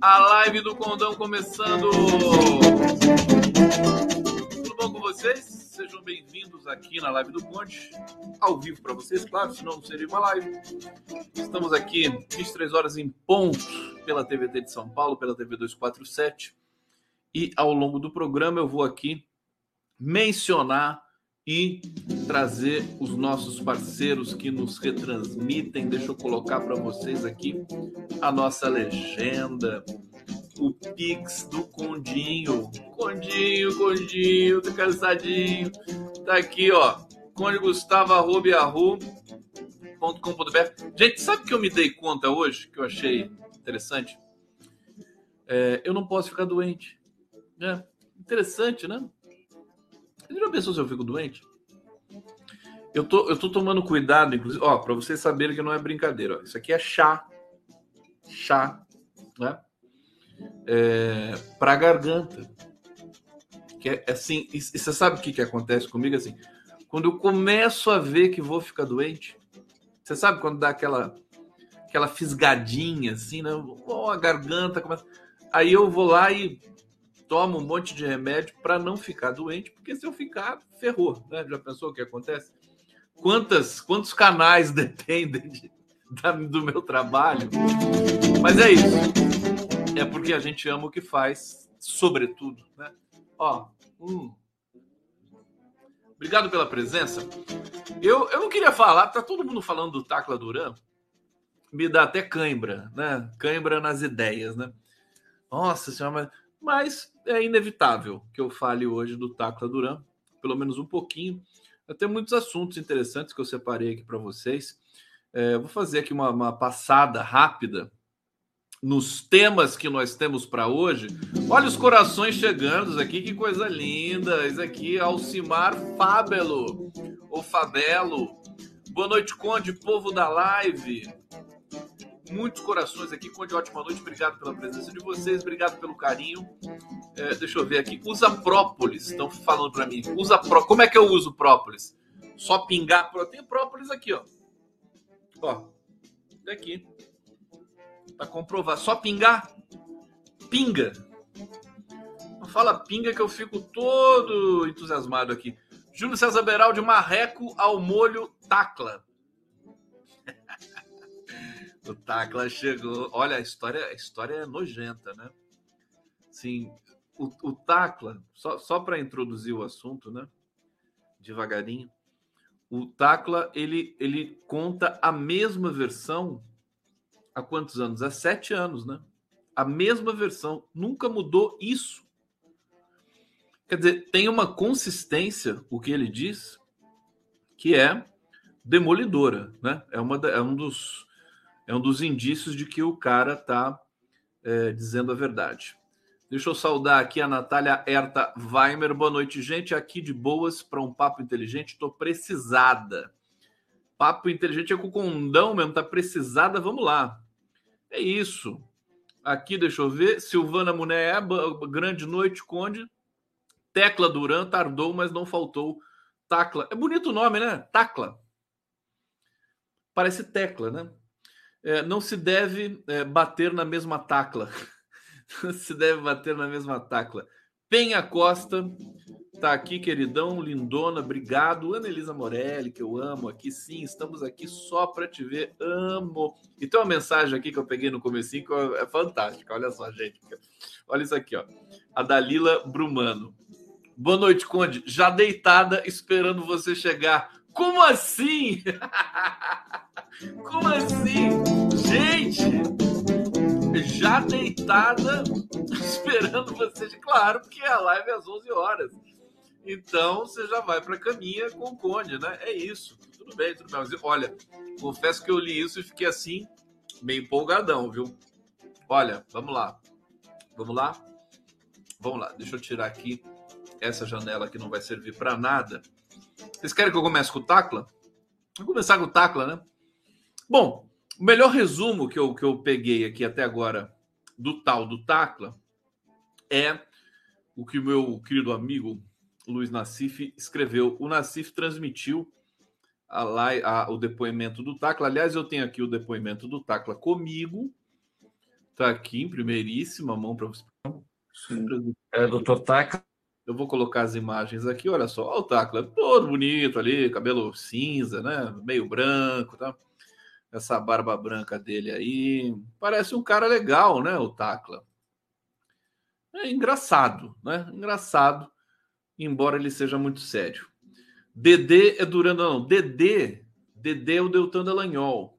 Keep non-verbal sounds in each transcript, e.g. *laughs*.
A live do Condão começando. Tudo bom com vocês? Sejam bem-vindos aqui na live do Conde, ao vivo para vocês, claro, senão não seria uma live. Estamos aqui 23 horas em ponto pela TVT de São Paulo, pela TV 247. E ao longo do programa eu vou aqui mencionar e trazer os nossos parceiros que nos retransmitem. Deixa eu colocar para vocês aqui a nossa legenda, o Pix do Condinho. Condinho, Condinho, tô cansadinho. Tá aqui, ó. Conde Gustavo, Gente, sabe que eu me dei conta hoje, que eu achei interessante? É, eu não posso ficar doente. É, interessante, né? Você já pensou se eu fico doente? Eu tô, eu tô tomando cuidado, inclusive, ó, para vocês saberem que não é brincadeira. Ó, isso aqui é chá. Chá, né? É, para garganta. Que é assim, e, e você sabe o que, que acontece comigo assim? Quando eu começo a ver que vou ficar doente, você sabe quando dá aquela aquela fisgadinha assim, né? Oh, a garganta começa. Aí eu vou lá e toma um monte de remédio para não ficar doente, porque se eu ficar, ferrou. Né? Já pensou o que acontece? Quantas, quantos canais *laughs* dependem de, da, do meu trabalho? Mas é isso. É porque a gente ama o que faz, sobretudo. Né? Ó, hum. Obrigado pela presença. Eu, eu não queria falar, tá todo mundo falando do Tacla Duran. Me dá até cãibra, né? Cãibra nas ideias, né? Nossa senhora, mas mas é inevitável que eu fale hoje do Tacla Duran, pelo menos um pouquinho. Tenho muitos assuntos interessantes que eu separei aqui para vocês. É, vou fazer aqui uma, uma, passada rápida nos temas que nós temos para hoje. Olha os corações chegando aqui, que coisa linda! Isso aqui, Alcimar Fábelo, ou Fabelo. Boa noite, Conde, povo da live muitos corações aqui. Conde, ótima noite. Obrigado pela presença de vocês, obrigado pelo carinho. É, deixa eu ver aqui. Usa própolis. Estão falando para mim. Usa pró... Como é que eu uso própolis? Só pingar. Tem própolis aqui, ó. Ó. Daqui. Para comprovar. Só pingar. Pinga. Não fala pinga que eu fico todo entusiasmado aqui. Júlio César Beraldi, marreco ao molho tacla. O Tacla chegou. Olha, a história, a história é nojenta, né? Sim, o, o Tacla, só, só para introduzir o assunto, né? Devagarinho. O Tacla, ele, ele conta a mesma versão há quantos anos? Há sete anos, né? A mesma versão. Nunca mudou isso. Quer dizer, tem uma consistência, o que ele diz, que é demolidora, né? É, uma, é um dos é um dos indícios de que o cara está é, dizendo a verdade. Deixa eu saudar aqui a Natália Herta Weimer. Boa noite, gente. Aqui de boas para um papo inteligente. Estou precisada. Papo inteligente é com o condão mesmo, tá precisada. Vamos lá. É isso. Aqui, deixa eu ver. Silvana Muné, grande noite, Conde. Tecla Duran tardou, mas não faltou. Tacla. É bonito o nome, né? Tacla. Parece tecla, né? É, não se deve é, bater na mesma tacla. *laughs* Não se deve bater na mesma tacla. Penha Costa tá aqui, queridão, lindona, obrigado. Ana Elisa Morelli, que eu amo aqui, sim, estamos aqui só para te ver, amo. E tem uma mensagem aqui que eu peguei no comecinho que é fantástica, olha só, gente. Olha isso aqui, ó. A Dalila Brumano. Boa noite, Conde. Já deitada, esperando você chegar. Como assim? *laughs* Como assim? Gente, já deitada, *laughs* esperando você. Claro, porque a live é às 11 horas. Então você já vai para a caminha com o Conde, né? É isso. Tudo bem, tudo bem. Mas olha, confesso que eu li isso e fiquei assim, meio empolgadão, viu? Olha, vamos lá. Vamos lá? Vamos lá. Deixa eu tirar aqui essa janela que não vai servir para nada. Vocês querem que eu comece com o Tacla? Vou começar com o Tacla, né? Bom, o melhor resumo que eu, que eu peguei aqui até agora do tal do Tacla é o que o meu querido amigo Luiz Nassif escreveu. O Nassif transmitiu a, a, o depoimento do Tacla. Aliás, eu tenho aqui o depoimento do Tacla comigo. Está aqui em primeiríssima mão para você. É, doutor Tacla. Eu vou colocar as imagens aqui, olha só. Olha o Tacla, todo bonito ali, cabelo cinza, né? Meio branco, tá? Essa barba branca dele aí. Parece um cara legal, né? O Tacla. É engraçado, né? Engraçado, embora ele seja muito sério. Dedê é Durando, não. Dedê, Dedê é o Deltan Dallagnol.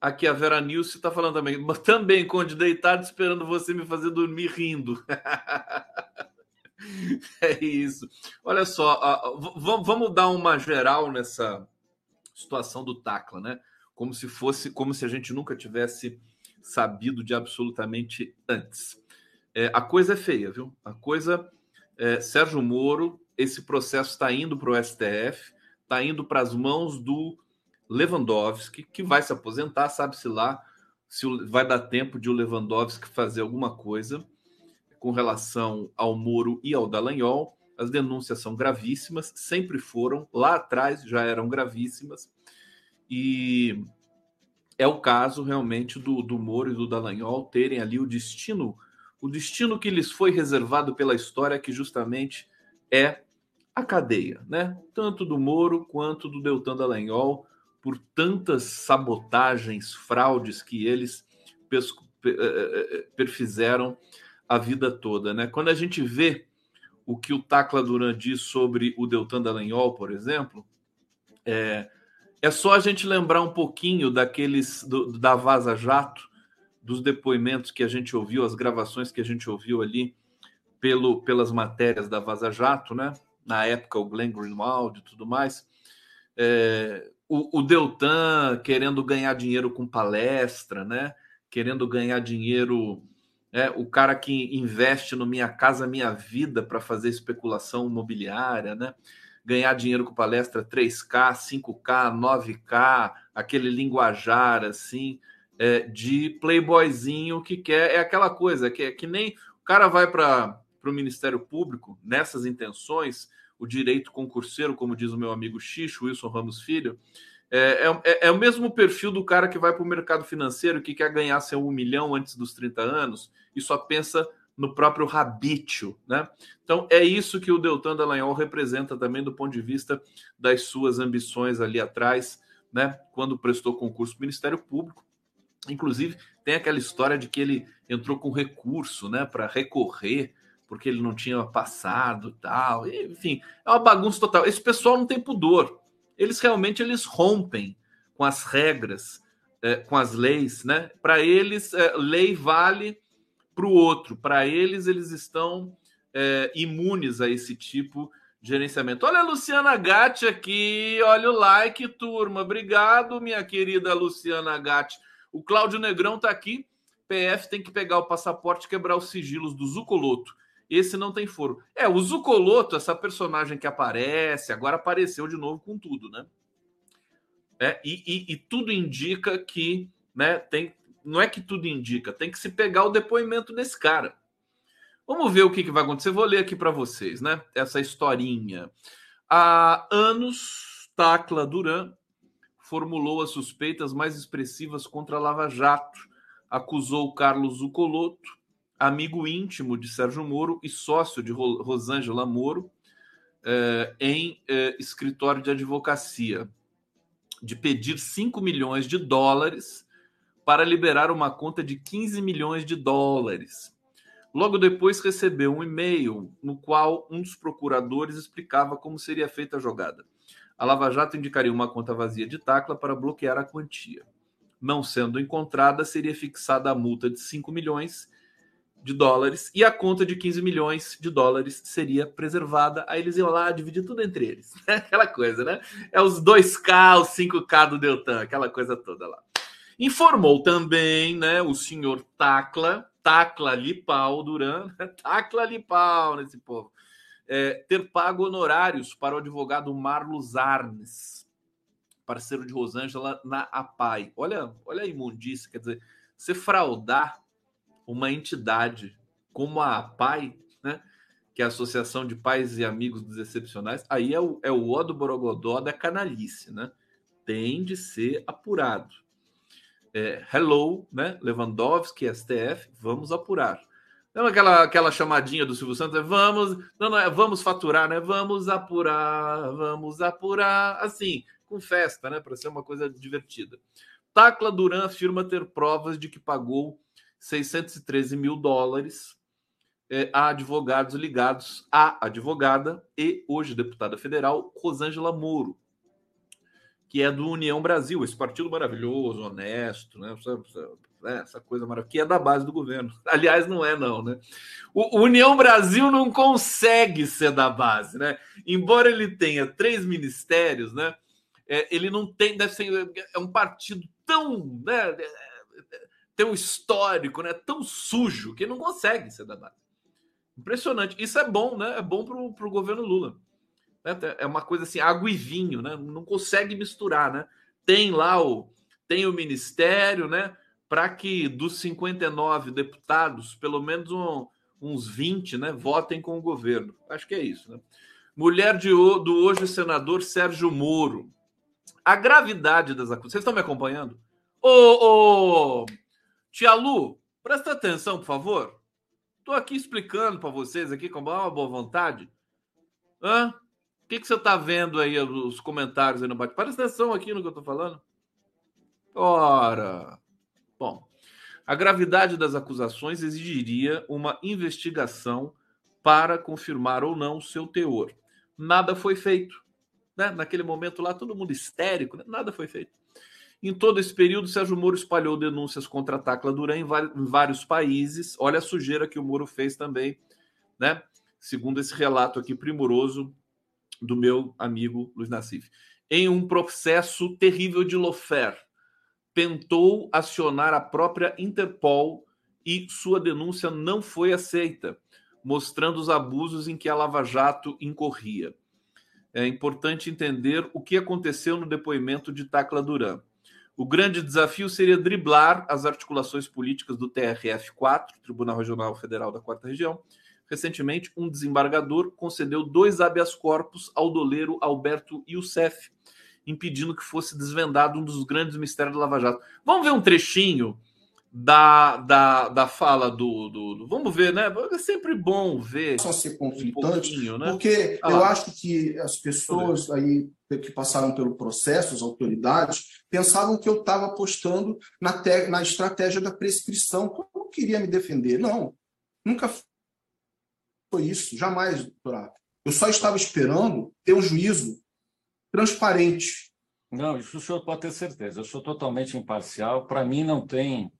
Aqui a Vera Nilce está falando também. Mas também, Conde, deitado esperando você me fazer dormir rindo. *laughs* é isso. Olha só, vamos dar uma geral nessa situação do Tacla, né? Como se fosse, como se a gente nunca tivesse sabido de absolutamente antes. É, a coisa é feia, viu? A coisa. É, Sérgio Moro esse processo está indo para o STF, está indo para as mãos do Lewandowski, que vai se aposentar, sabe-se lá se vai dar tempo de o Lewandowski fazer alguma coisa com relação ao Moro e ao Dallagnol. As denúncias são gravíssimas, sempre foram, lá atrás já eram gravíssimas, e é o caso realmente do, do Moro e do Dallagnol terem ali o destino, o destino que lhes foi reservado pela história, que justamente é a cadeia, né? Tanto do Moro quanto do Deltan Dallagnol, por tantas sabotagens, fraudes que eles eh, eh, eh, perfizeram a vida toda, né? Quando a gente vê o que o Tacla Duran diz sobre o Deltan Dallagnol, por exemplo, é, é só a gente lembrar um pouquinho daqueles do, da Vaza Jato, dos depoimentos que a gente ouviu, as gravações que a gente ouviu ali pelo, pelas matérias da Vaza Jato, né? na época o Glenn Greenwald e tudo mais. É, o, o, Deltan querendo ganhar dinheiro com palestra, né? Querendo ganhar dinheiro, é, o cara que investe no Minha Casa Minha Vida para fazer especulação imobiliária, né? Ganhar dinheiro com palestra 3K, 5K, 9K, aquele linguajar assim, é, de playboyzinho que quer, é aquela coisa que, é que nem o cara vai para o Ministério Público nessas intenções, o direito concurseiro, como diz o meu amigo Xixo, Wilson Ramos Filho, é, é, é o mesmo perfil do cara que vai para o mercado financeiro que quer ganhar seu um milhão antes dos 30 anos e só pensa no próprio rabítio, né? Então é isso que o Deltan Dallagnol representa também do ponto de vista das suas ambições ali atrás, né? Quando prestou concurso para o Ministério Público, inclusive tem aquela história de que ele entrou com recurso, né, para recorrer porque ele não tinha passado tal. Enfim, é uma bagunça total. Esse pessoal não tem pudor. Eles realmente eles rompem com as regras, é, com as leis, né? Para eles, é, lei vale para o outro. Para eles, eles estão é, imunes a esse tipo de gerenciamento. Olha a Luciana Gatti aqui, olha o like, turma. Obrigado, minha querida Luciana Gatti. O Cláudio Negrão está aqui. PF tem que pegar o passaporte e quebrar os sigilos do Zucoloto esse não tem foro. É, o Zucoloto, essa personagem que aparece, agora apareceu de novo com tudo, né? É, e, e, e, tudo indica que, né, tem, não é que tudo indica, tem que se pegar o depoimento desse cara. Vamos ver o que, que vai acontecer. Vou ler aqui para vocês, né? Essa historinha. Há anos, Tacla Duran formulou as suspeitas mais expressivas contra a Lava Jato, acusou Carlos Zucoloto amigo íntimo de Sérgio Moro e sócio de Rosângela Moro eh, em eh, escritório de advocacia, de pedir 5 milhões de dólares para liberar uma conta de 15 milhões de dólares. Logo depois recebeu um e-mail no qual um dos procuradores explicava como seria feita a jogada. A Lava Jato indicaria uma conta vazia de Tacla para bloquear a quantia. Não sendo encontrada, seria fixada a multa de 5 milhões de dólares e a conta de 15 milhões de dólares seria preservada. Aí eles iam lá dividir tudo entre eles. *laughs* aquela coisa, né? É os 2K, os 5K do Deltan, aquela coisa toda lá. Informou também, né, o senhor Tacla, Tacla Lipau Duran, *laughs* Tacla Lipau nesse povo, é, ter pago honorários para o advogado Marlos Arnes, parceiro de Rosângela na APAI. Olha, olha a imundícia, quer dizer, você fraudar uma entidade como a APAI, né, que é a Associação de Pais e Amigos dos Excepcionais, aí é o, é o ó do Borogodó da canalice, né? Tem de ser apurado. É, hello, né? Lewandowski, STF, vamos apurar. Não aquela, aquela chamadinha do Silvio Santos, é vamos, não, não, é vamos faturar, né? Vamos apurar, vamos apurar, assim, com festa, né? Para ser uma coisa divertida. Tacla Duran afirma ter provas de que pagou 613 mil dólares é, a advogados ligados à advogada e hoje deputada federal Rosângela Moro, que é do União Brasil, esse partido maravilhoso, honesto, né? Essa coisa maravilhosa, que é da base do governo. *laughs* Aliás, não é, não, né? O União Brasil não consegue ser da base, né? Embora ele tenha três ministérios, né? É, ele não tem, deve ser, é um partido tão, né? Tem um histórico, né? Tão sujo que não consegue ser da base. Impressionante. Isso é bom, né? É bom para o governo Lula. Né? É uma coisa assim, água e vinho, né? Não consegue misturar, né? Tem lá o tem o ministério, né? Para que dos 59 deputados, pelo menos um, uns 20, né, votem com o governo. Acho que é isso, né? Mulher de, do hoje senador Sérgio Moro. A gravidade das acusações. Vocês estão me acompanhando? Ô, ô, Tia Lu, presta atenção, por favor. Estou aqui explicando para vocês aqui com uma boa vontade. Hã? O que, que você está vendo aí, os comentários aí no bate? Presta atenção aqui no que eu estou falando. Ora. Bom, a gravidade das acusações exigiria uma investigação para confirmar ou não o seu teor. Nada foi feito. Né? Naquele momento lá, todo mundo histérico, né? nada foi feito. Em todo esse período, Sérgio Moro espalhou denúncias contra a Tacla Duran em vários países. Olha a sujeira que o Moro fez também, né? Segundo esse relato aqui primoroso do meu amigo Luiz Nassif. Em um processo terrível de Lofer, tentou acionar a própria Interpol e sua denúncia não foi aceita, mostrando os abusos em que a Lava Jato incorria. É importante entender o que aconteceu no depoimento de Tacla Duran. O grande desafio seria driblar as articulações políticas do TRF4, Tribunal Regional Federal da Quarta Região. Recentemente, um desembargador concedeu dois habeas corpus ao doleiro Alberto Youssef, impedindo que fosse desvendado um dos grandes mistérios da Lava Jato. Vamos ver um trechinho da, da, da fala do, do, do, Vamos ver, né? É sempre bom ver. Só ser conflitante, um né? porque ah, eu acho que as pessoas aí que passaram pelo processo, as autoridades, pensavam que eu estava apostando na, te, na estratégia da prescrição. Eu não queria me defender. Não, nunca foi isso, jamais, doutorado. Eu só estava esperando ter um juízo transparente. Não, isso o senhor pode ter certeza. Eu sou totalmente imparcial. Para mim, não tem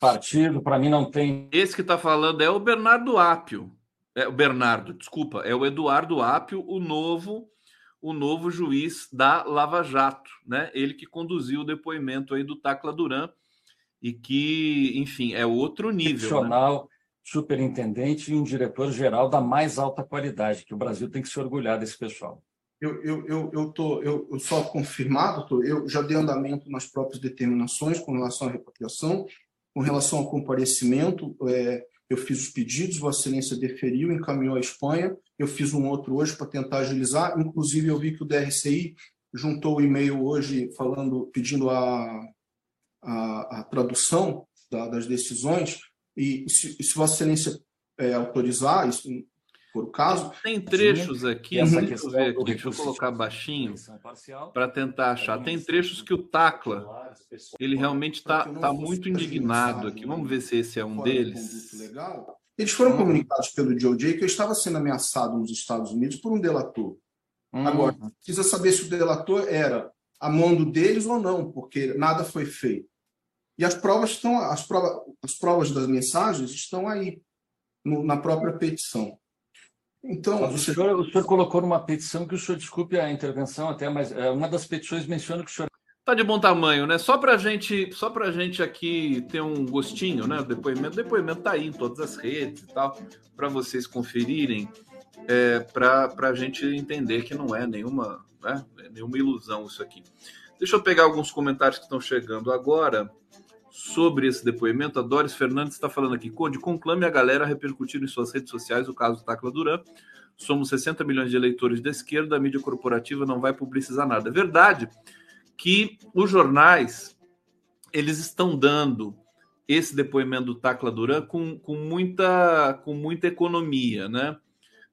partido, para mim não tem. Esse que está falando é o Bernardo Apio. É o Bernardo, desculpa, é o Eduardo Apio, o novo o novo juiz da Lava Jato, né? Ele que conduziu o depoimento aí do Tacla Duran e que, enfim, é outro nível. Profissional, né? Superintendente e um diretor-geral da mais alta qualidade, que o Brasil tem que se orgulhar desse pessoal. Eu, eu, eu, eu, tô, eu, eu só confirmado, tô, eu já dei andamento nas próprias determinações com relação à repatriação, com relação ao comparecimento, é, eu fiz os pedidos, Vossa Excelência deferiu, encaminhou à Espanha, eu fiz um outro hoje para tentar agilizar, inclusive eu vi que o DRCI juntou o e-mail hoje falando, pedindo a, a, a tradução da, das decisões, e se, se Vossa Excelência é, autorizar, isso, por o caso. Tem trechos aqui, essa uhum. questão ver aqui, deixa eu colocar baixinho para tentar achar. Tem trechos que o Tacla ele realmente está tá muito indignado aqui. Vamos ver se esse é um deles. Eles foram hum. comunicados pelo DOJ que eu estava sendo ameaçado nos Estados Unidos por um delator. Hum. Agora, precisa saber se o delator era a mando deles ou não, porque nada foi feito. E as provas estão, as provas, as provas das mensagens estão aí no, na própria petição. Então, o, você... senhor, o senhor colocou numa petição que o senhor desculpe a intervenção até, mas é, uma das petições menciona que o senhor tá de bom tamanho, né? Só para gente, só para gente aqui ter um gostinho, né? O depoimento, o depoimento tá aí em todas as redes e tal, para vocês conferirem, é, para a gente entender que não é nenhuma, né? nenhuma ilusão isso aqui. Deixa eu pegar alguns comentários que estão chegando agora sobre esse depoimento. A Doris Fernandes está falando aqui. Conde, conclame a galera a repercutir em suas redes sociais o caso do Tacla Duran. Somos 60 milhões de eleitores da esquerda, a mídia corporativa não vai publicizar nada. É verdade que os jornais eles estão dando esse depoimento do Tacla Duran com, com, muita, com muita economia, né?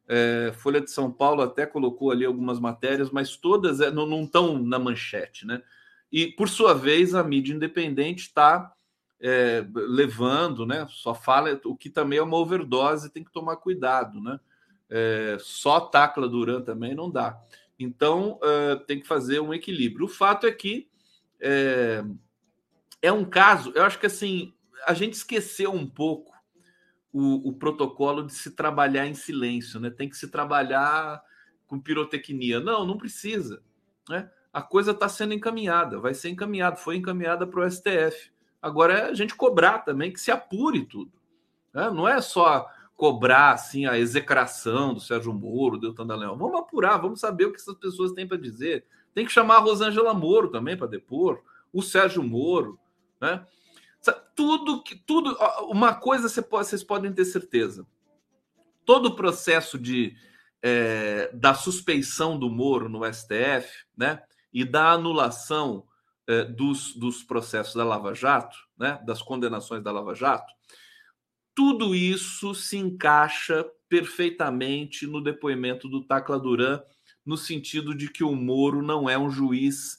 É, Folha de São Paulo até colocou ali algumas matérias, mas todas é, não estão na manchete, né? E, por sua vez, a mídia independente está é, levando, né? Só fala, o que também é uma overdose, tem que tomar cuidado, né? É, só tacla Duran também não dá. Então, é, tem que fazer um equilíbrio. O fato é que é, é um caso, eu acho que assim, a gente esqueceu um pouco o, o, protocolo de se trabalhar em silêncio, né? Tem que se trabalhar com pirotecnia. Não, não precisa. Né? A coisa está sendo encaminhada, vai ser encaminhada, foi encaminhada para o STF. Agora é a gente cobrar também que se apure tudo. Né? Não é só cobrar assim a execração do Sérgio Moro, do Deltan Leão. Vamos apurar, vamos saber o que essas pessoas têm para dizer. Tem que chamar a Rosângela Moro também para depor, o Sérgio Moro, né? Tudo que tudo, uma coisa vocês podem ter certeza. Todo o processo de é, da suspeição do Moro no STF, né, e da anulação é, dos, dos processos da Lava Jato, né, das condenações da Lava Jato, tudo isso se encaixa perfeitamente no depoimento do Tacla Duran, no sentido de que o Moro não é um juiz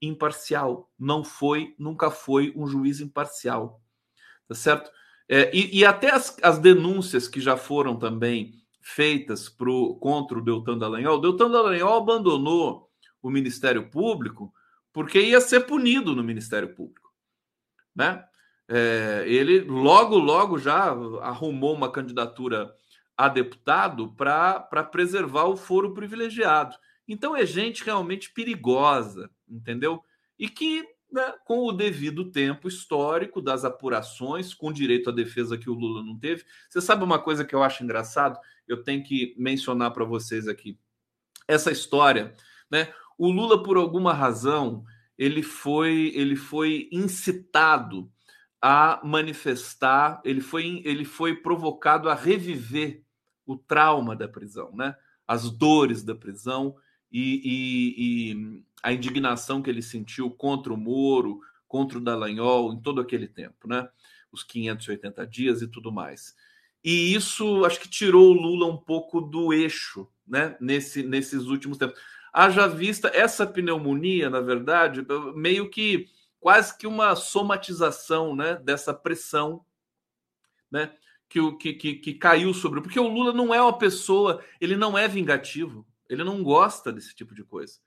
imparcial. Não foi, nunca foi um juiz imparcial. Tá certo? É, e, e, até as, as, denúncias que já foram também feitas pro, contra o Deltan Dallagnol, o Deltan Dallagnol abandonou o Ministério Público porque ia ser punido no Ministério Público. Né? É, ele logo, logo já arrumou uma candidatura a deputado para preservar o foro privilegiado. Então é gente realmente perigosa, entendeu? E que, né, com o devido tempo histórico das apurações, com direito à defesa que o Lula não teve. Você sabe uma coisa que eu acho engraçado? Eu tenho que mencionar para vocês aqui. Essa história, né? O Lula, por alguma razão, ele foi, ele foi incitado a manifestar, ele foi, ele foi provocado a reviver o trauma da prisão, né? As dores da prisão e, e, e, a indignação que ele sentiu contra o Moro, contra o Dallagnol em todo aquele tempo, né? Os 580 dias e tudo mais. E isso acho que tirou o Lula um pouco do eixo, né? Nesse, nesses últimos tempos. Haja vista essa pneumonia, na verdade, meio que quase que uma somatização, né? Dessa pressão, né? Que, que, que, que caiu sobre. Porque o Lula não é uma pessoa, ele não é vingativo. Ele não gosta desse tipo de coisa.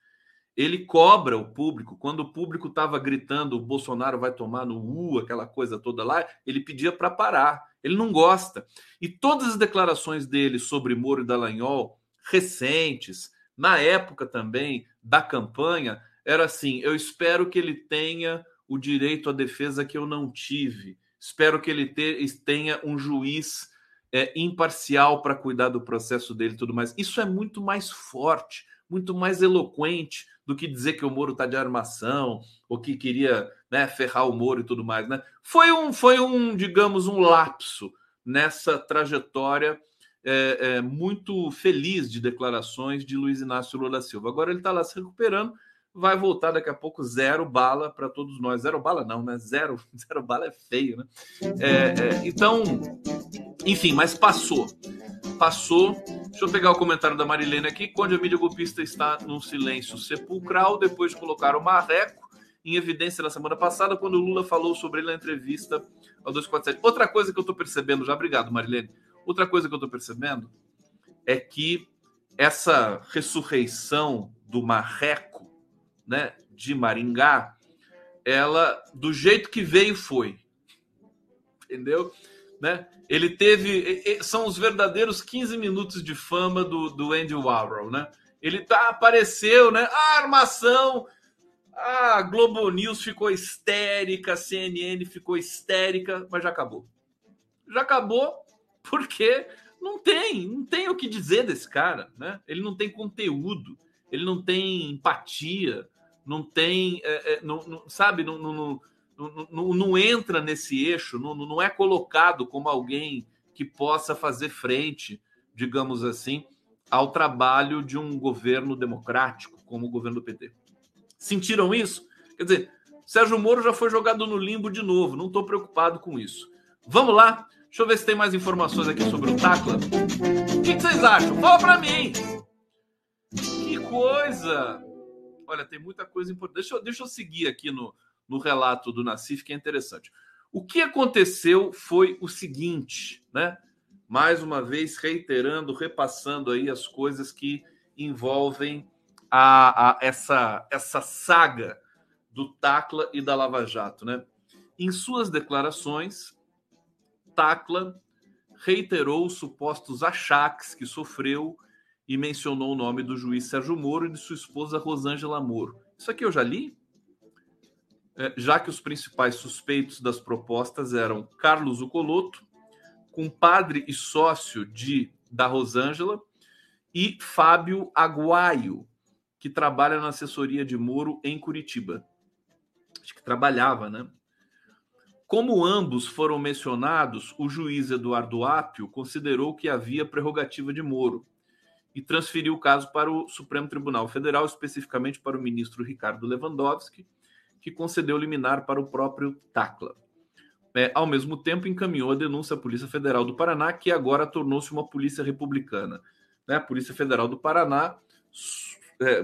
Ele cobra o público. Quando o público estava gritando o Bolsonaro vai tomar no U, aquela coisa toda lá, ele pedia para parar. Ele não gosta. E todas as declarações dele sobre Moro e Dallagnol, recentes, na época também da campanha, era assim: eu espero que ele tenha o direito à defesa que eu não tive. Espero que ele tenha um juiz é, imparcial para cuidar do processo dele e tudo mais. Isso é muito mais forte, muito mais eloquente do que dizer que o Moro está de armação ou que queria né, ferrar o Moro e tudo mais. Né? Foi, um, foi um, digamos, um lapso nessa trajetória é, é, muito feliz de declarações de Luiz Inácio Lula da Silva. Agora ele está lá se recuperando vai voltar daqui a pouco zero bala para todos nós. Zero bala não, né? Zero, *laughs* zero bala é feio, né? É, é, então, enfim, mas passou. Passou. Deixa eu pegar o comentário da Marilene aqui. Quando a mídia golpista está num silêncio sepulcral, depois de colocar o marreco em evidência na semana passada, quando o Lula falou sobre ele na entrevista ao 247. Outra coisa que eu estou percebendo, já obrigado, Marilene. Outra coisa que eu estou percebendo é que essa ressurreição do marreco né, de Maringá, ela do jeito que veio foi. Entendeu? Né? Ele teve são os verdadeiros 15 minutos de fama do, do Andy Warhol, né? Ele tá apareceu, né? A armação, a Globo News ficou histérica, a CNN ficou histérica, mas já acabou. Já acabou porque não tem, não tem o que dizer desse cara, né? Ele não tem conteúdo, ele não tem empatia, não tem, é, é, não, não, sabe, não, não, não, não, entra nesse eixo, não, não é colocado como alguém que possa fazer frente, digamos assim, ao trabalho de um governo democrático, como o governo do PT. Sentiram isso? Quer dizer, Sérgio Moro já foi jogado no limbo de novo, não estou preocupado com isso. Vamos lá? Deixa eu ver se tem mais informações aqui sobre o Tacla. O que, que vocês acham? Fala para mim! Que coisa! Olha, tem muita coisa importante. Deixa eu, deixa eu seguir aqui no, no relato do Nassif, que é interessante. O que aconteceu foi o seguinte, né? Mais uma vez, reiterando, repassando aí as coisas que envolvem a, a essa, essa saga do Tacla e da Lava Jato, né? Em suas declarações, Tacla reiterou os supostos achaques que sofreu e mencionou o nome do juiz Sérgio Moro e de sua esposa Rosângela Moro. Isso aqui eu já li? É, já que os principais suspeitos das propostas eram Carlos Ucoloto, compadre e sócio de da Rosângela, e Fábio Aguaio, que trabalha na assessoria de Moro em Curitiba. Acho que trabalhava, né? Como ambos foram mencionados, o juiz Eduardo Apio considerou que havia prerrogativa de Moro e transferiu o caso para o Supremo Tribunal Federal, especificamente para o ministro Ricardo Lewandowski, que concedeu liminar para o próprio Tacla. É, ao mesmo tempo, encaminhou a denúncia à Polícia Federal do Paraná, que agora tornou-se uma polícia republicana. Né? A Polícia Federal do Paraná, é,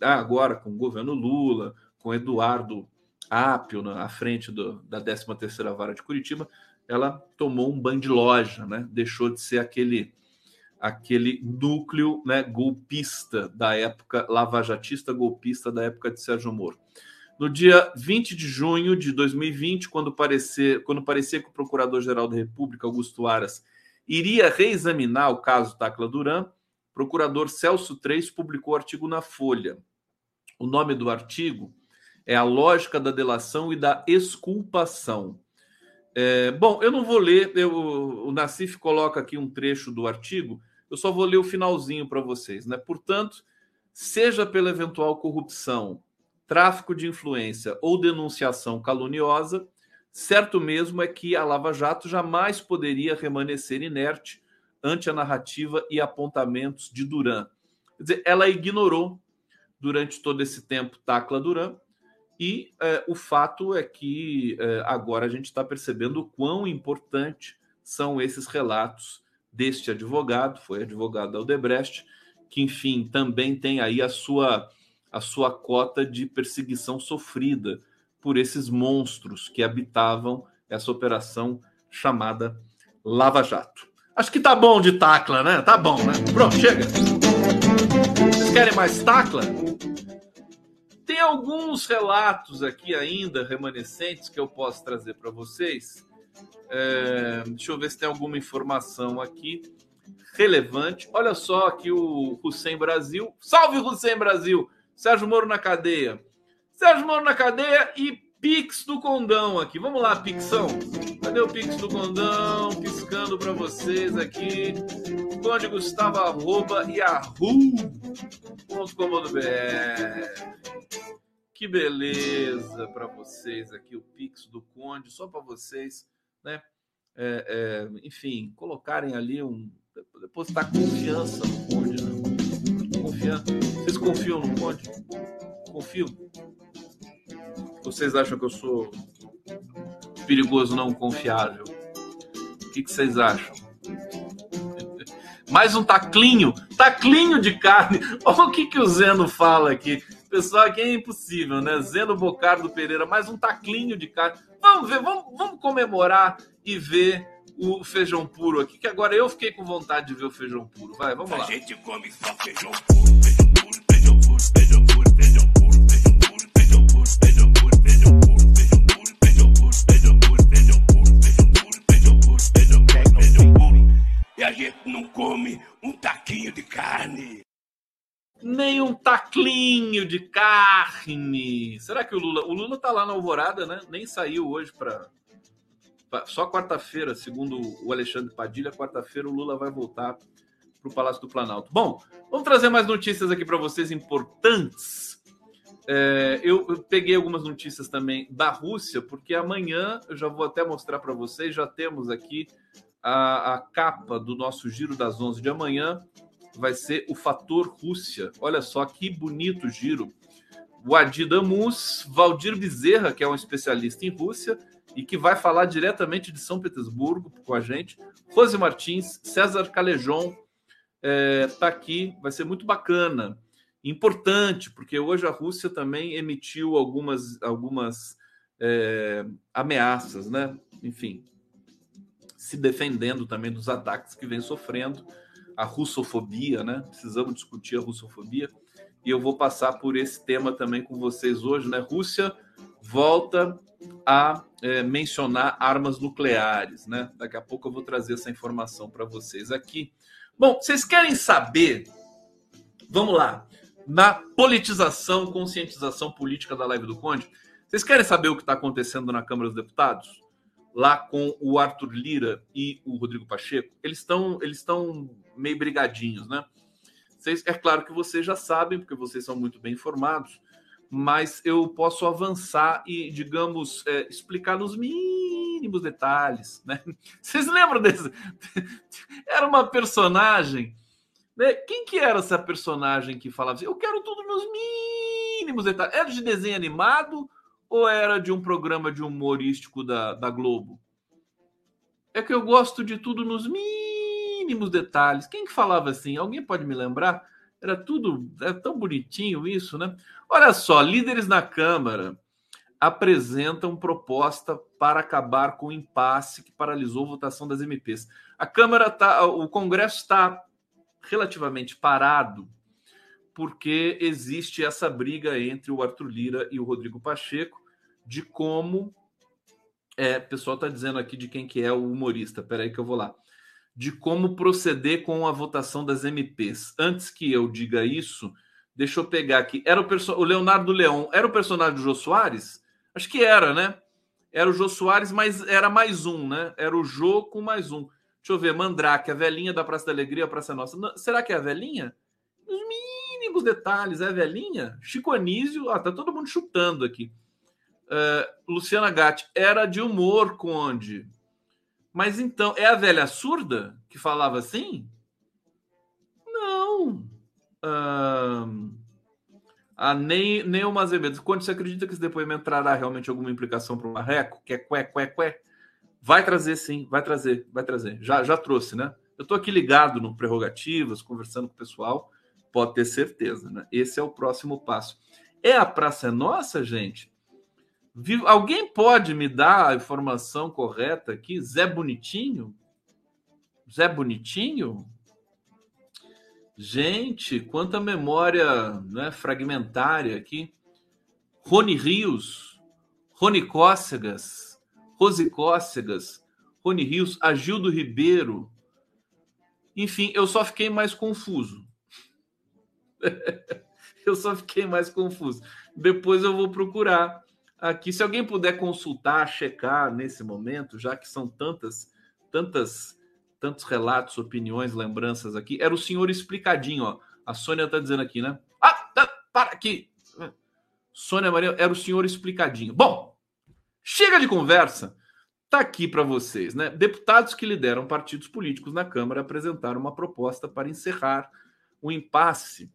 agora com o governo Lula, com Eduardo Apio na frente do, da 13ª Vara de Curitiba, ela tomou um banho de loja, né? deixou de ser aquele aquele núcleo né, golpista da época, lavajatista golpista da época de Sérgio Moro. No dia 20 de junho de 2020, quando, parecer, quando parecia que o Procurador-Geral da República, Augusto Aras, iria reexaminar o caso Tacla Duran, procurador Celso Três publicou o artigo na Folha. O nome do artigo é A Lógica da Delação e da Exculpação. É, bom, eu não vou ler, eu, o Nassif coloca aqui um trecho do artigo, eu só vou ler o finalzinho para vocês, né? Portanto, seja pela eventual corrupção, tráfico de influência ou denunciação caluniosa, certo mesmo é que a Lava Jato jamais poderia permanecer inerte ante a narrativa e apontamentos de Duran. Quer dizer, ela ignorou durante todo esse tempo Tacla Duran, e é, o fato é que é, agora a gente está percebendo o quão importante são esses relatos deste advogado, foi advogado da Odebrecht, que, enfim, também tem aí a sua, a sua cota de perseguição sofrida por esses monstros que habitavam essa operação chamada Lava Jato. Acho que tá bom de tacla, né? Tá bom, né? Pronto, chega. Vocês querem mais tacla? Tem alguns relatos aqui ainda remanescentes que eu posso trazer para vocês é, deixa eu ver se tem alguma informação aqui relevante. Olha só aqui o Hussein Brasil. Salve Hussein Brasil! Sérgio Moro na cadeia. Sérgio Moro na cadeia e Pix do Condão aqui. Vamos lá, Pixão. Cadê o Pix do Condão? Piscando para vocês aqui. Conde Gustavo arroba yahoo.com.br. Que beleza para vocês aqui o Pix do Conde, só para vocês né? É, é, enfim, colocarem ali um. depositar confiança no Conde, né? Confiança. Vocês confiam no Conde? Confiam? Vocês acham que eu sou perigoso, não confiável? O que, que vocês acham? *laughs* Mais um taclinho, taclinho de carne. Olha *laughs* o que, que o Zeno fala aqui. Pessoal, aqui é impossível, né? Zeno Bocardo Pereira, mais um taclinho de carne. Vamos ver, vamos, vamos comemorar e ver o feijão puro aqui, que agora eu fiquei com vontade de ver o feijão puro. Vai, vamos lá. A gente come só feijão puro. E a gente não come um taquinho de carne nem um taclinho de carne. Será que o Lula. O Lula tá lá na Alvorada, né? Nem saiu hoje para. Só quarta-feira, segundo o Alexandre Padilha, quarta-feira o Lula vai voltar para o Palácio do Planalto. Bom, vamos trazer mais notícias aqui para vocês importantes. É, eu, peguei algumas notícias também da Rússia, porque amanhã eu já vou até mostrar para vocês. Já temos aqui a, a, capa do nosso Giro das 11 de amanhã. Vai ser o fator Rússia. Olha só que bonito giro. O Adi Damus, Valdir Bezerra, que é um especialista em Rússia e que vai falar diretamente de São Petersburgo com a gente. Rose Martins, César Calejon está é, tá aqui, vai ser muito bacana importante, porque hoje a Rússia também emitiu algumas, algumas é, ameaças, né? Enfim, se defendendo também dos ataques que vem sofrendo, a russofobia, né? Precisamos discutir a russofobia. E eu vou passar por esse tema também com vocês hoje, né? Rússia volta a é, mencionar armas nucleares, né? Daqui a pouco eu vou trazer essa informação para vocês aqui. Bom, vocês querem saber? Vamos lá na politização, conscientização política da live do Conde. Vocês querem saber o que está acontecendo na Câmara dos Deputados? Lá com o Arthur Lira e o Rodrigo Pacheco? Eles estão eles estão meio brigadinhos, né? Vocês, é claro que vocês já sabem, porque vocês são muito bem informados, mas eu posso avançar e, digamos, é, explicar nos mínimos detalhes, né? *laughs* Vocês lembram desse? *laughs* Era uma personagem né? Quem que era essa personagem que falava assim? Eu quero tudo nos mínimos detalhes. Era de desenho animado ou era de um programa de humorístico da, da Globo? É que eu gosto de tudo nos mínimos detalhes. Quem que falava assim? Alguém pode me lembrar? Era tudo, é tão bonitinho isso, né? Olha só, líderes na Câmara apresentam proposta para acabar com o impasse que paralisou a votação das MPs. A Câmara tá, o Congresso está relativamente parado, porque existe essa briga entre o Arthur Lira e o Rodrigo Pacheco de como. É, o pessoal está dizendo aqui de quem que é o humorista. Peraí que eu vou lá. De como proceder com a votação das MPs. Antes que eu diga isso, deixa eu pegar aqui. Era o, o Leonardo Leão era o personagem do Jô Soares? Acho que era, né? Era o Jô Soares, mas era mais um, né? Era o Jô com mais um. Deixa eu ver, Mandrake, a velhinha da Praça da Alegria, a Praça Nossa. Será que é a velhinha? Os mínimos detalhes, é velhinha? Chico Anísio, ah, tá todo mundo chutando aqui. Uh, Luciana Gatti, era de humor, Conde. Mas então, é a velha surda que falava assim? Não. Uh, a nem o Azevedo. Quando você acredita que esse depoimento trará realmente alguma implicação para o Marreco? Que é cué, cué, cué? Vai trazer, sim, vai trazer, vai trazer. Já, já trouxe, né? Eu estou aqui ligado no Prerrogativas, conversando com o pessoal, pode ter certeza, né? Esse é o próximo passo. É a Praça é Nossa, gente? Alguém pode me dar a informação correta aqui? Zé Bonitinho? Zé Bonitinho? Gente, quanta memória né, fragmentária aqui. Rony Rios, Rony Cócegas, Rose Cócegas, Rony Rios, Agildo Ribeiro. Enfim, eu só fiquei mais confuso. *laughs* eu só fiquei mais confuso. Depois eu vou procurar aqui. Se alguém puder consultar, checar nesse momento, já que são tantas, tantas, tantos relatos, opiniões, lembranças aqui. Era o senhor explicadinho, ó. A Sônia está dizendo aqui, né? Ah, tá, para aqui. Sônia Maria, era o senhor explicadinho. Bom, Chega de conversa. Tá aqui para vocês, né? Deputados que lideram partidos políticos na Câmara apresentaram uma proposta para encerrar o impasse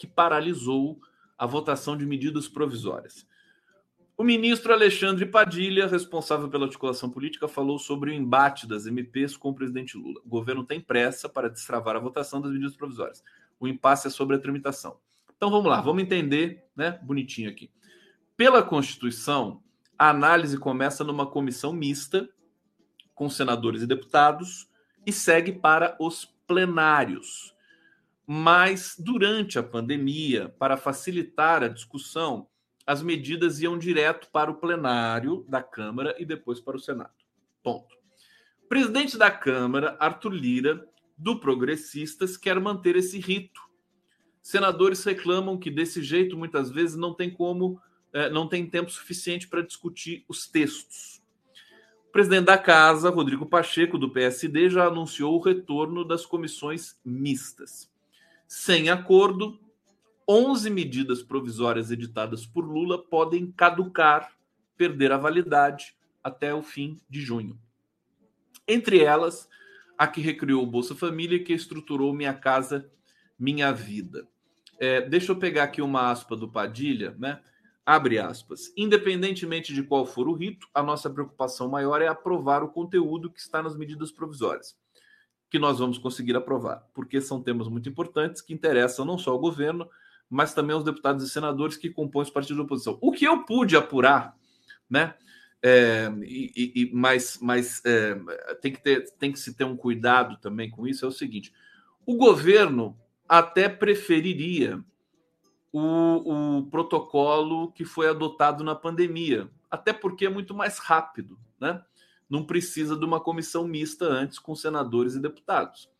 que paralisou a votação de medidas provisórias. O ministro Alexandre Padilha, responsável pela articulação política, falou sobre o embate das MPs com o presidente Lula. O governo tem pressa para destravar a votação das medidas provisórias. O impasse é sobre a tramitação. Então vamos lá, vamos entender, né? Bonitinho aqui. Pela Constituição, a análise começa numa comissão mista com senadores e deputados e segue para os plenários. Mas durante a pandemia, para facilitar a discussão, as medidas iam direto para o plenário da Câmara e depois para o Senado. Ponto. Presidente da Câmara, Arthur Lira, do Progressistas, quer manter esse rito. Senadores reclamam que desse jeito muitas vezes não tem como é, não tem tempo suficiente para discutir os textos. O presidente da casa, Rodrigo Pacheco, do PSD, já anunciou o retorno das comissões mistas. Sem acordo, 11 medidas provisórias editadas por Lula podem caducar, perder a validade até o fim de junho. Entre elas, a que recriou o Bolsa Família e que estruturou Minha Casa Minha Vida. É, deixa eu pegar aqui uma aspa do Padilha, né? Abre aspas. Independentemente de qual for o rito, a nossa preocupação maior é aprovar o conteúdo que está nas medidas provisórias, que nós vamos conseguir aprovar, porque são temas muito importantes que interessam não só ao governo, mas também aos deputados e senadores que compõem os partidos de oposição. O que eu pude apurar, né? É, e, e, mas mas é, tem, que ter, tem que se ter um cuidado também com isso. É o seguinte: o governo até preferiria o, o protocolo que foi adotado na pandemia, até porque é muito mais rápido, né? Não precisa de uma comissão mista antes com senadores e deputados.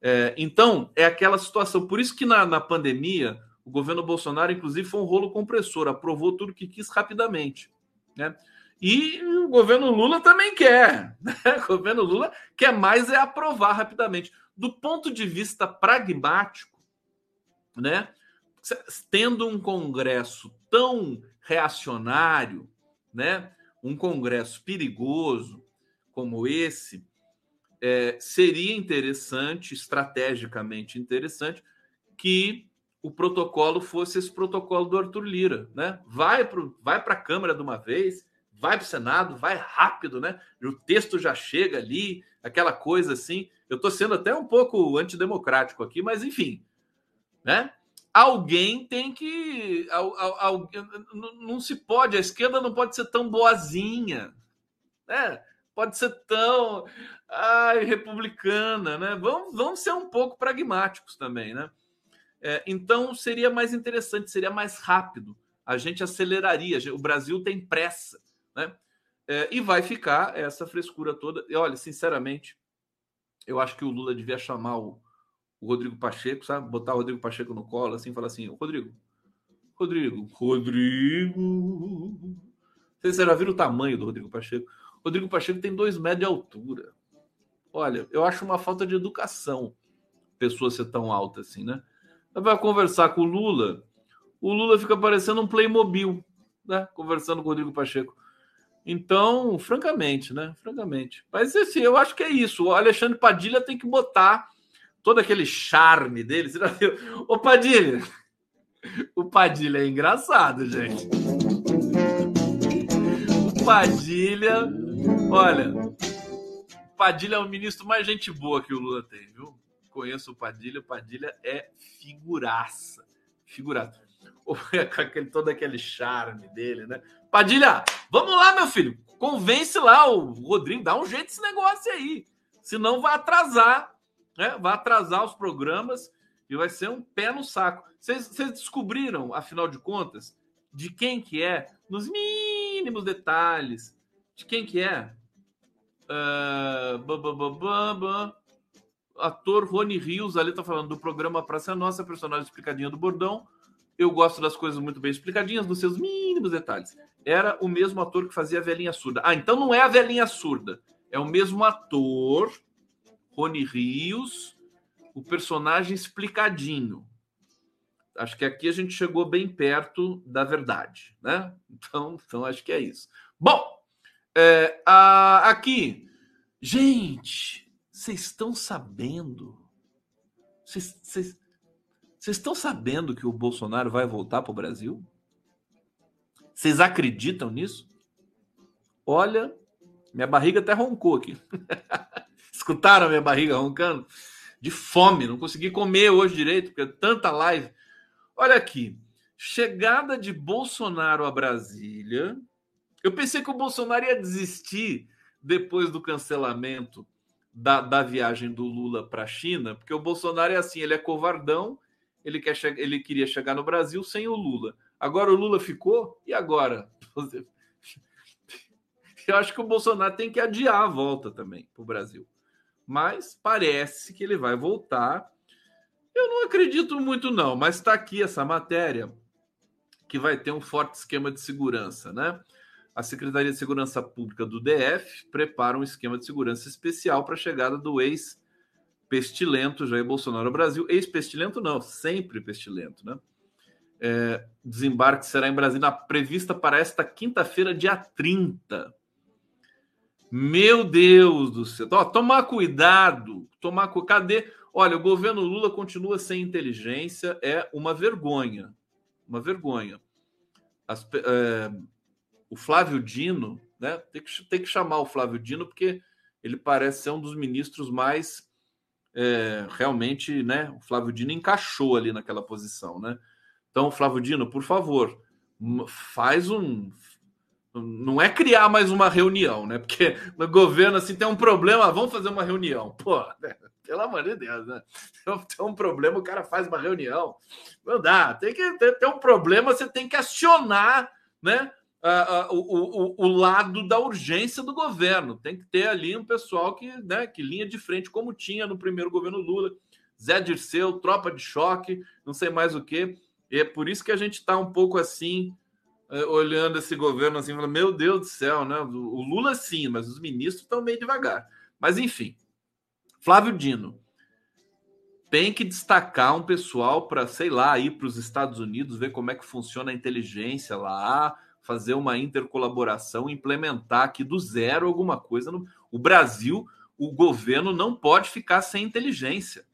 É, então, é aquela situação. Por isso que na, na pandemia, o governo Bolsonaro, inclusive, foi um rolo compressor, aprovou tudo que quis rapidamente. Né? E o governo Lula também quer. *laughs* Né? O governo Lula quer mais é aprovar rapidamente. Do ponto de vista pragmático, né? tendo um Congresso tão reacionário, né? Um Congresso perigoso como esse, é, seria interessante, estrategicamente interessante, que o protocolo fosse esse protocolo do Arthur Lira, né? Vai para vai a Câmara de uma vez, vai para o Senado, vai rápido, né? O texto já chega ali, aquela coisa assim. Eu estou sendo até um pouco antidemocrático aqui, mas enfim, né? Alguém tem que. Não se pode, a esquerda não pode ser tão boazinha, né? Pode ser tão ai, republicana, né? Vamos, vamos ser um pouco pragmáticos também, né? É, então seria mais interessante, seria mais rápido. A gente aceleraria. O Brasil tem pressa né? É, e vai ficar essa frescura toda. E olha, sinceramente, eu acho que o Lula devia chamar o, o Rodrigo Pacheco, sabe? Botar o Rodrigo Pacheco no colo, assim, falar assim: Rodrigo, Rodrigo, Rodrigo. Vocês já viram o tamanho do Rodrigo Pacheco? Rodrigo Pacheco tem dois metros de altura. Olha, eu acho uma falta de educação pessoa ser tão alta assim, né? Vai conversar com o Lula, o Lula fica parecendo um Playmobil, né? Conversando com o Rodrigo Pacheco. Então, francamente, né? Francamente. Mas assim, eu acho que é isso. O Alexandre Padilha tem que botar todo aquele charme dele. Você já viu? Padilha! O Padilha é engraçado, gente. O Padilha. Olha, o Padilha é o ministro mais gente boa que o Lula tem, viu? Conheço o Padilha. O Padilha é figuraça. Figuraça. Com *laughs* aquele, todo aquele charme dele, né? Padilha, vamos lá, meu filho. Convence lá o Rodrigo, dá um jeito esse negócio aí. Senão vai atrasar, né? Vai atrasar os programas e vai ser um pé no saco. Vocês, descobriram, afinal de contas, de quem que é, nos mínimos detalhes, de quem que é? Uh, ator Rony Rios ali tá falando do programa Praça Nossa, personagem explicadinha do bordão. Eu gosto das coisas muito bem explicadinhas, nos seus mínimos detalhes. Era o mesmo ator que fazia a velhinha surda. Ah, então não é a velhinha surda. É o mesmo ator, Rony Rios, o personagem explicadinho. Acho que aqui a gente chegou bem perto da verdade, né? *laughs* Então, então acho que é isso. Bom, é, a, aqui, gente, vocês estão sabendo? Vocês estão sabendo que o Bolsonaro vai voltar para o Brasil? Vocês acreditam nisso? Olha, minha barriga até roncou aqui. *laughs* Escutaram a minha barriga roncando? De fome, não consegui comer hoje direito, porque é tanta live. Olha aqui, chegada de Bolsonaro a Brasília. Eu pensei que o Bolsonaro ia desistir depois do cancelamento da, da viagem do Lula para a China, porque o Bolsonaro é assim, ele é covardão ele, quer ele queria chegar no Brasil sem o Lula. Agora o Lula ficou, e agora? *laughs* Eu acho que o Bolsonaro tem que adiar a volta também para o Brasil. Mas parece que ele vai voltar. Eu não acredito muito, não, mas está aqui essa matéria que vai ter um forte esquema de segurança, né? A Secretaria de Segurança Pública do DF prepara um esquema de segurança especial para a chegada do ex pestilento Jair Bolsonaro ao Brasil. Ex-pestilento não, sempre pestilento, né? É, desembarque será em Brasília, prevista para esta quinta-feira, dia 30. Meu Deus do céu. Ó, tomar cuidado. Tomar Cadê? Olha, o governo Lula continua sem inteligência. É uma vergonha. Uma vergonha. As, é, o Flávio Dino, né? Tem que, tem que chamar o Flávio Dino, porque ele parece ser um dos ministros mais é, realmente, né? O Flávio Dino encaixou ali naquela posição, né? Então, Flávio Dino, por favor, faz um. Não é criar mais uma reunião, né? Porque no governo, assim, tem um problema, vamos fazer uma reunião. Pô, né? pelo amor de Deus, né? Tem um problema, o cara faz uma reunião. Não dá, tem que ter, ter um problema, você tem que acionar, né? O, o, o, lado da urgência do governo. Tem que ter ali um pessoal que, né, que linha de frente, como tinha no primeiro governo Lula, Zé Dirceu, tropa de choque, não sei mais o que. É por isso que a gente está um pouco assim, olhando esse governo assim, falando, meu Deus do céu, né? O Lula sim, mas os ministros estão meio devagar. Mas enfim, Flávio Dino tem que destacar um pessoal para, sei lá, ir para os Estados Unidos, ver como é que funciona a inteligência lá, fazer uma intercolaboração, implementar aqui do zero alguma coisa. No... O Brasil, o governo não pode ficar sem inteligência.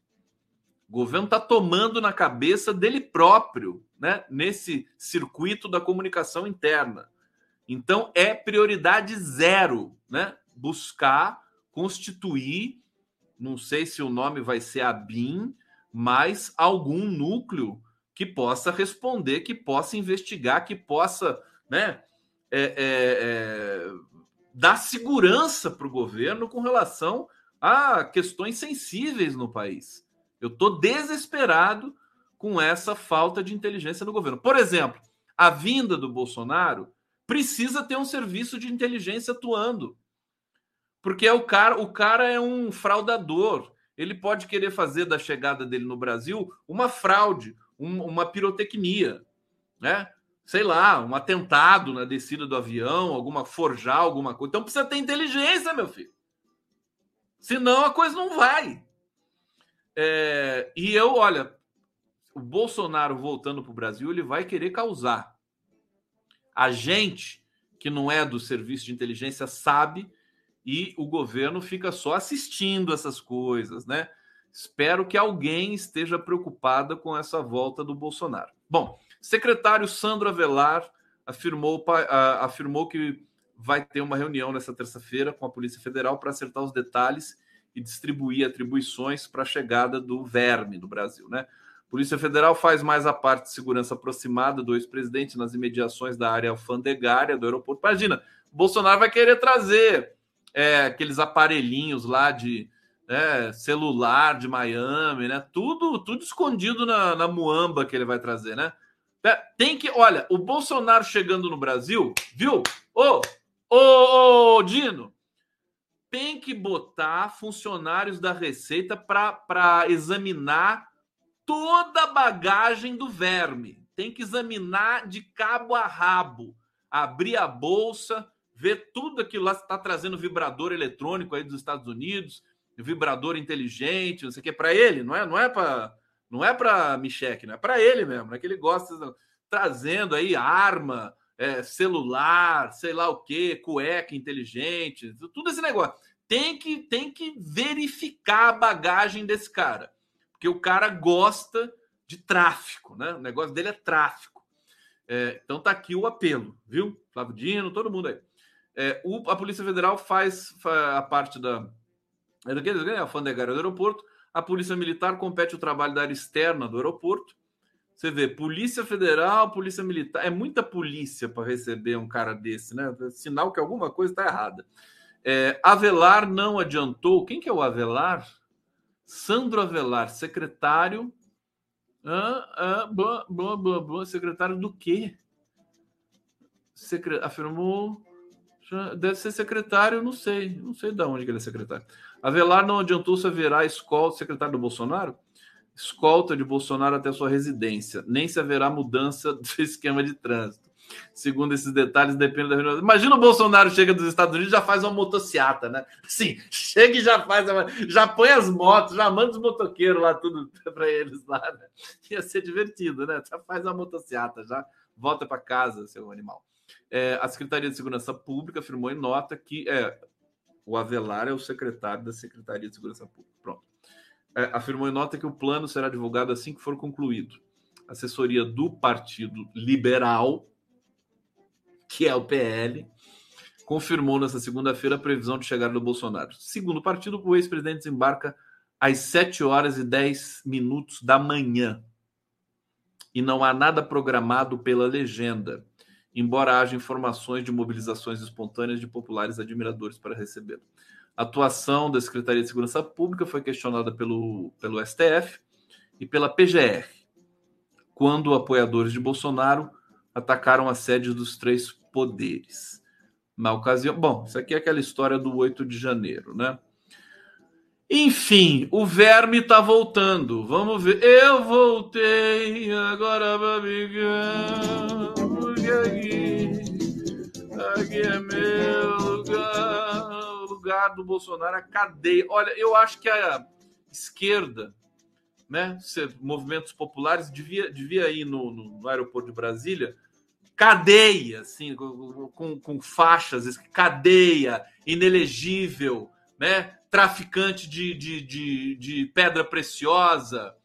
O governo está tomando na cabeça dele próprio, né, nesse circuito da comunicação interna. Então é prioridade zero, né, buscar constituir, não sei se o nome vai ser a BIM, mas algum núcleo que possa responder, que possa investigar, que possa né, é, é, é, dar segurança para o governo com relação a questões sensíveis no país. Eu estou desesperado com essa falta de inteligência no governo. Por exemplo, a vinda do Bolsonaro precisa ter um serviço de inteligência atuando. Porque é o cara, o cara é um fraudador. Ele pode querer fazer da chegada dele no Brasil uma fraude, um, uma pirotecnia, né? sei lá, um atentado na descida do avião, alguma forjar alguma coisa. Então precisa ter inteligência, meu filho. Senão a coisa não vai. É, e eu, olha, o Bolsonaro voltando para o Brasil, ele vai querer causar. A gente que não é do serviço de inteligência sabe e o governo fica só assistindo essas coisas, né? Espero que alguém esteja preocupada com essa volta do Bolsonaro. Bom, Secretário Sandro Avelar afirmou, afirmou que vai ter uma reunião nessa terça-feira com a Polícia Federal para acertar os detalhes e distribuir atribuições para a chegada do verme no Brasil, né? Polícia Federal faz mais a parte de segurança aproximada do ex-presidente nas imediações da área alfandegária do aeroporto. Imagina, Bolsonaro vai querer trazer é, aqueles aparelhinhos lá de né, celular de Miami, né? Tudo, tudo escondido na, na muamba que ele vai trazer, né? É, tem que, olha, o Bolsonaro chegando no Brasil, viu? Ô, ô, ô Dino, tem que botar funcionários da Receita para examinar toda a bagagem do verme. Tem que examinar de cabo a rabo, abrir a bolsa, ver tudo aquilo lá. Está trazendo vibrador eletrônico aí dos Estados Unidos, vibrador inteligente, não sei o que, para ele, não é? Não é para não é para Michek, não é para ele mesmo, é que ele gosta trazendo aí arma, é, celular, sei lá o que, cueca inteligente, tudo esse negócio. Tem que, tem que verificar a bagagem desse cara, porque o cara gosta de tráfico, né? O negócio dele é tráfico. É, então tá aqui o apelo, viu? Flávio Dino, todo mundo aí. É, o, a Polícia Federal faz, a parte da. É do que? É alfandegária do aeroporto a Polícia Militar compete o trabalho da área externa do aeroporto. Você vê, Polícia Federal, Polícia Militar. É muita polícia para receber um cara desse, né? Sinal que alguma coisa está errada. É, Avelar não adiantou. Quem que é o Avelar? Sandro Avelar, secretário. Ah, ah, blá, blá, blá, blá, secretário do quê? Secre... Afirmou. Deve ser secretário, não sei. Não sei de onde ele é secretário. Avelar não adiantou-se virar escolta, secretário do Bolsonaro? Escolta de Bolsonaro até sua residência. Nem se haverá mudança *laughs* do esquema de trânsito. Segundo esses detalhes, depende da reunião. Imagina o Bolsonaro chega dos Estados Unidos já faz uma motociata, né? Sim, *laughs* chega e já faz, já põe as motos, já manda os motoqueiros lá, tudo *laughs* para eles lá. Né? Ia ser divertido, né? Já faz uma motociata, já volta para casa, seu animal. É, a Secretaria de Segurança Pública afirmou em nota que é, o Avelar é o secretário da Secretaria de Segurança Pública. Pronto. É, afirmou em nota que o plano será divulgado assim que for concluído. A assessoria do Partido Liberal, que é o PL, confirmou nesta segunda-feira a previsão de chegada do Bolsonaro. Segundo o partido, o ex-presidente desembarca às 7 horas e 10 minutos da manhã. E não há nada programado pela legenda embora haja informações de mobilizações espontâneas de populares admiradores para recebê-lo. A atuação da Secretaria de Segurança Pública foi questionada pelo, pelo STF e pela PGR, quando apoiadores de Bolsonaro atacaram a sede dos três poderes. Na ocasião, bom, isso aqui é aquela história do 8 de janeiro, né? Enfim, o verme tá voltando. Vamos ver. Eu voltei agora pra brigar. Porque aqui, aqui é meu lugar. O lugar do Bolsonaro, a cadeia. Olha, eu acho que a esquerda, né, movimentos populares, devia, devia ir no, no, no aeroporto de Brasília cadeia, assim, com, com faixas, cadeia, inelegível, né? traficante de, de, de, de, pedra preciosa,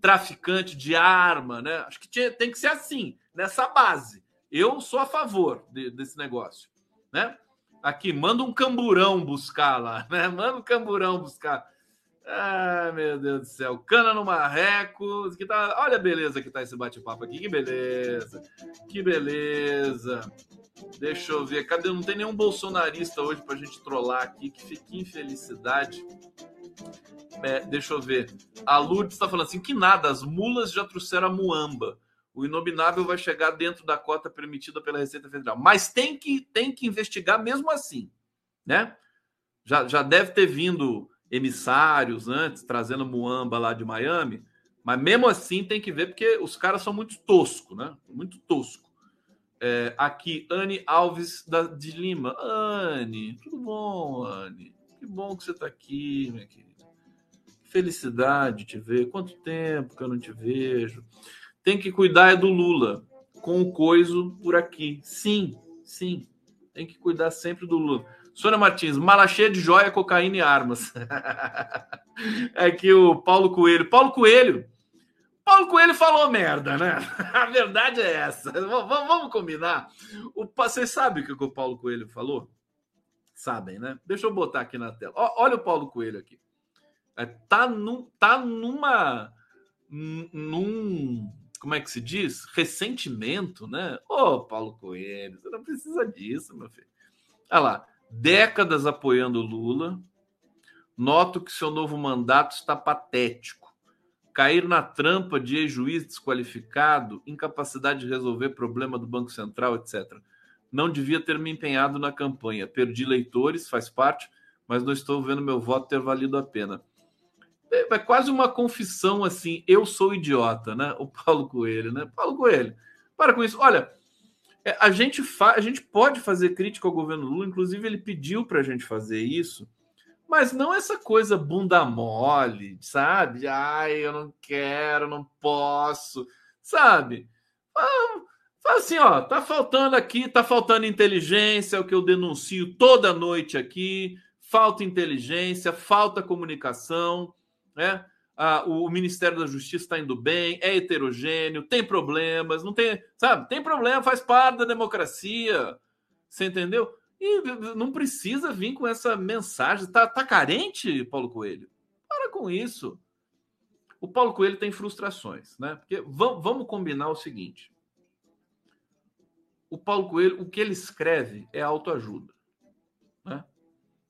traficante de arma, né? Acho que tinha, tem que ser assim, nessa base. Eu sou a favor de, desse negócio, né? Aqui, manda um camburão buscar lá, né? Manda um camburão buscar. Ah, meu Deus do céu. Cana no marreco. Que tá... Olha a beleza que tá esse bate-papo aqui. Que beleza. Que beleza. Deixa eu ver. Cadê? Não tem nenhum bolsonarista hoje pra gente trollar aqui. Que, que infelicidade. É, deixa eu ver. A Lourdes está falando assim: que nada, as mulas já trouxeram a muamba. O inominável vai chegar dentro da cota permitida pela Receita Federal. Mas tem que, tem que investigar mesmo assim, né? Já, já deve ter vindo emissários antes, trazendo Muamba lá de Miami, mas mesmo assim tem que ver, porque os caras são muito tosco, né? Muito tosco. É, aqui, Anne Alves da, de Lima. Anne, tudo bom, Anne? Que bom que você está aqui, minha querida. Felicidade te ver. Quanto tempo que eu não te vejo. Tem que cuidar é do Lula, com o coiso por aqui. Sim, sim. Tem que cuidar sempre do Lula. Sônia Martins, mala cheia de joia, cocaína e armas. *laughs* é que o Paulo Coelho. Paulo Coelho. Paulo Coelho falou merda, né? *laughs* A verdade é essa. Vamos combinar. O, vocês sabem o que o Paulo Coelho falou? Sabem, né? Deixa eu botar aqui na tela. Olha o Paulo Coelho aqui. É, tá, num, tá numa. Num. Como é que se diz? Ressentimento, né? Ô, Paulo Coelho, você não precisa disso, meu filho. Olha lá décadas apoiando Lula. Noto que seu novo mandato está patético. Cair na trampa de ex-juiz desqualificado, incapacidade de resolver problema do Banco Central, etc. Não devia ter me empenhado na campanha. Perdi leitores, faz parte, mas não estou vendo meu voto ter valido a pena. É, é quase uma confissão assim, eu sou idiota, né? O Paulo Coelho, né? Paulo Coelho, para com isso. Olha, é, a, gente fa a gente pode fazer crítica ao governo Lula, inclusive ele pediu para a gente fazer isso, mas não essa coisa bunda mole, sabe? Ai, eu não quero, não posso, sabe? Fala assim, ó, tá faltando aqui, tá faltando inteligência, é o que eu denuncio toda noite aqui, falta inteligência, falta comunicação, né? Ah, o Ministério da Justiça está indo bem, é heterogêneo, tem problemas, não tem, sabe? Tem problema, faz parte da democracia. Você entendeu? E não precisa vir com essa mensagem. Tá, tá carente, Paulo Coelho? Para com isso. O Paulo Coelho tem frustrações, né? Porque vamos, combinar o seguinte: o Paulo Coelho, o que ele escreve é autoajuda, né?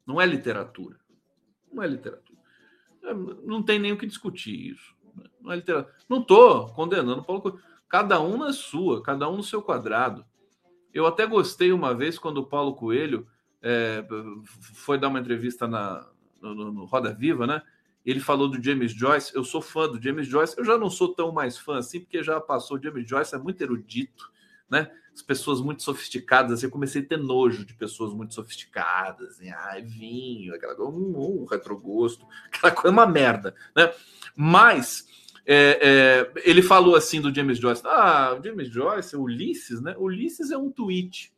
Não é literatura. Não é literatura. Não tem nem o que discutir isso. Não é literatura. Não estou condenando Paulo Coelho. Cada um na sua, cada um no seu quadrado. Eu até gostei uma vez quando o Paulo Coelho é, foi dar uma entrevista na, no, no, Roda Viva, né? Ele falou do James Joyce. Eu sou fã do James Joyce. Eu já não sou tão mais fã assim, porque já passou. O James Joyce é muito erudito, né? As pessoas muito sofisticadas, eu comecei a ter nojo de pessoas muito sofisticadas, assim, ai, vinho, aquela coisa, um, um retrogosto, *laughs* aquela coisa, uma merda, né? Mas é, é, ele falou assim do James Joyce, ah, o James Joyce, Ulisses, né? Ulisses é um tweet.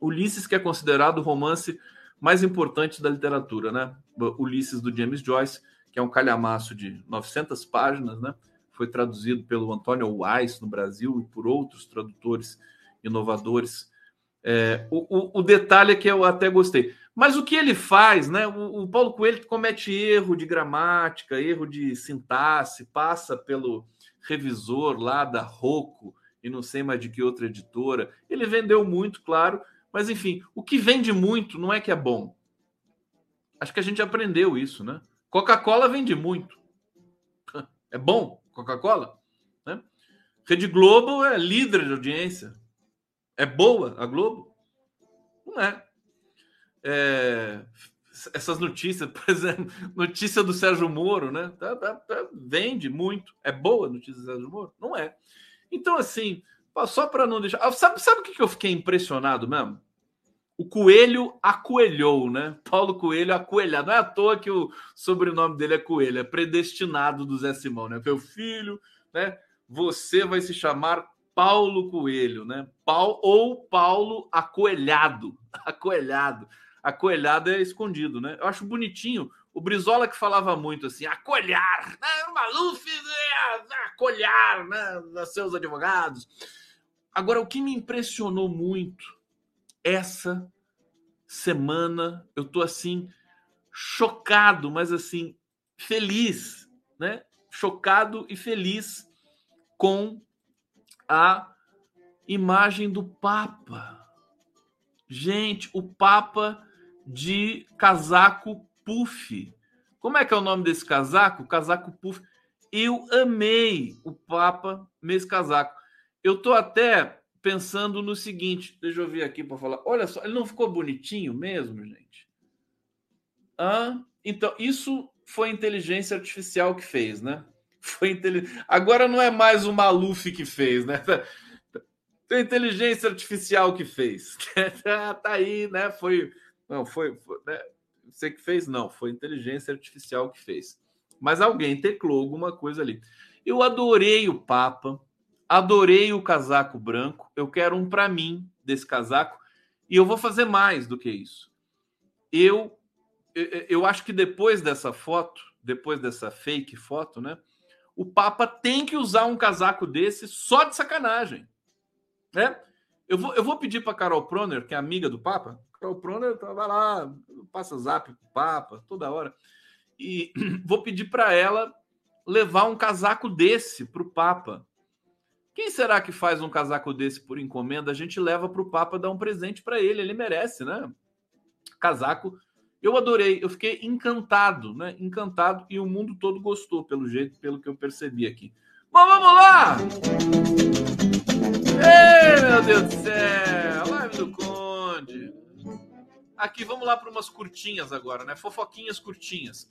Ulisses que é considerado o romance mais importante da literatura, né? Ulisses do James Joyce, que é um calhamaço de 900 páginas, né? Foi traduzido pelo Antônio Weiss no Brasil e por outros tradutores inovadores. É, o, o, o, detalhe é que eu até gostei. Mas o que ele faz, né? O, o, Paulo Coelho comete erro de gramática, erro de sintaxe, passa pelo revisor lá da Rocco e não sei mais de que outra editora. Ele vendeu muito, claro, mas enfim, o que vende muito não é que é bom. Acho que a gente aprendeu isso, né? Coca-Cola vende muito. *laughs* É bom Coca-Cola? Né? Rede Globo é líder de audiência. É boa a Globo? Não é. é essas notícias, *laughs* por exemplo, notícia do Sérgio Moro, né? Tá, tá, tá, vende muito. É boa a notícia do Sérgio Moro? Não é. Então, assim, só para não deixar. Sabe, sabe o que eu fiquei impressionado mesmo? O Coelho acoelhou, né? Paulo Coelho acoelhado. Não é à toa que o sobrenome dele é Coelho, é predestinado do Zé Simão, né? Meu filho, né? Você vai se chamar Paulo Coelho, né? Paulo, ou Paulo Acoelhado. *laughs* Acoelhado. Acoelhado é escondido, né? Eu acho bonitinho. O Brizola que falava muito assim, acolhar, né? O Maluf, né? acolhar, né? Seus advogados. Agora, o que me impressionou muito essa semana eu tô assim chocado, mas assim feliz, né? Chocado e feliz com a imagem do Papa. Gente, o Papa de casaco puff. Como é que é o nome desse casaco? Casaco puff. Eu amei o Papa nesse casaco. Eu tô até pensando no seguinte, deixa eu ver aqui para falar. Olha só, ele não ficou bonitinho mesmo, gente? Ah, então isso foi inteligência artificial que fez, né? *laughs* Foi intelig... Agora não é mais o Maluf que fez, né? *laughs* Foi inteligência artificial que fez. *laughs* tá aí, né? Foi não foi, foi né? você que fez não, foi inteligência artificial que fez. Mas alguém teclou alguma coisa ali. Eu adorei o Papa. Adorei o casaco branco. Eu quero um para mim desse casaco. E eu vou fazer mais do que isso. Eu, eu acho que depois dessa foto, depois dessa fake foto, né? O Papa tem que usar um casaco desse só de sacanagem. Né? Eu vou, eu vou pedir para Carol Proner, que é amiga do Papa. Carol Proner vai lá, passa zap pro Papa toda hora. E *clears throat* vou pedir para ela levar um casaco desse para o Papa quem será que faz um casaco desse por encomenda? A gente leva para o Papa dar um presente para ele, ele merece, né? Casaco. Eu adorei, eu fiquei encantado, né? Encantado e o mundo todo gostou, pelo jeito, pelo que eu percebi aqui. Bom, vamos lá! Ei, meu Deus do céu! Live do Conde. Aqui, vamos lá para umas curtinhas agora, né? Fofoquinhas curtinhas.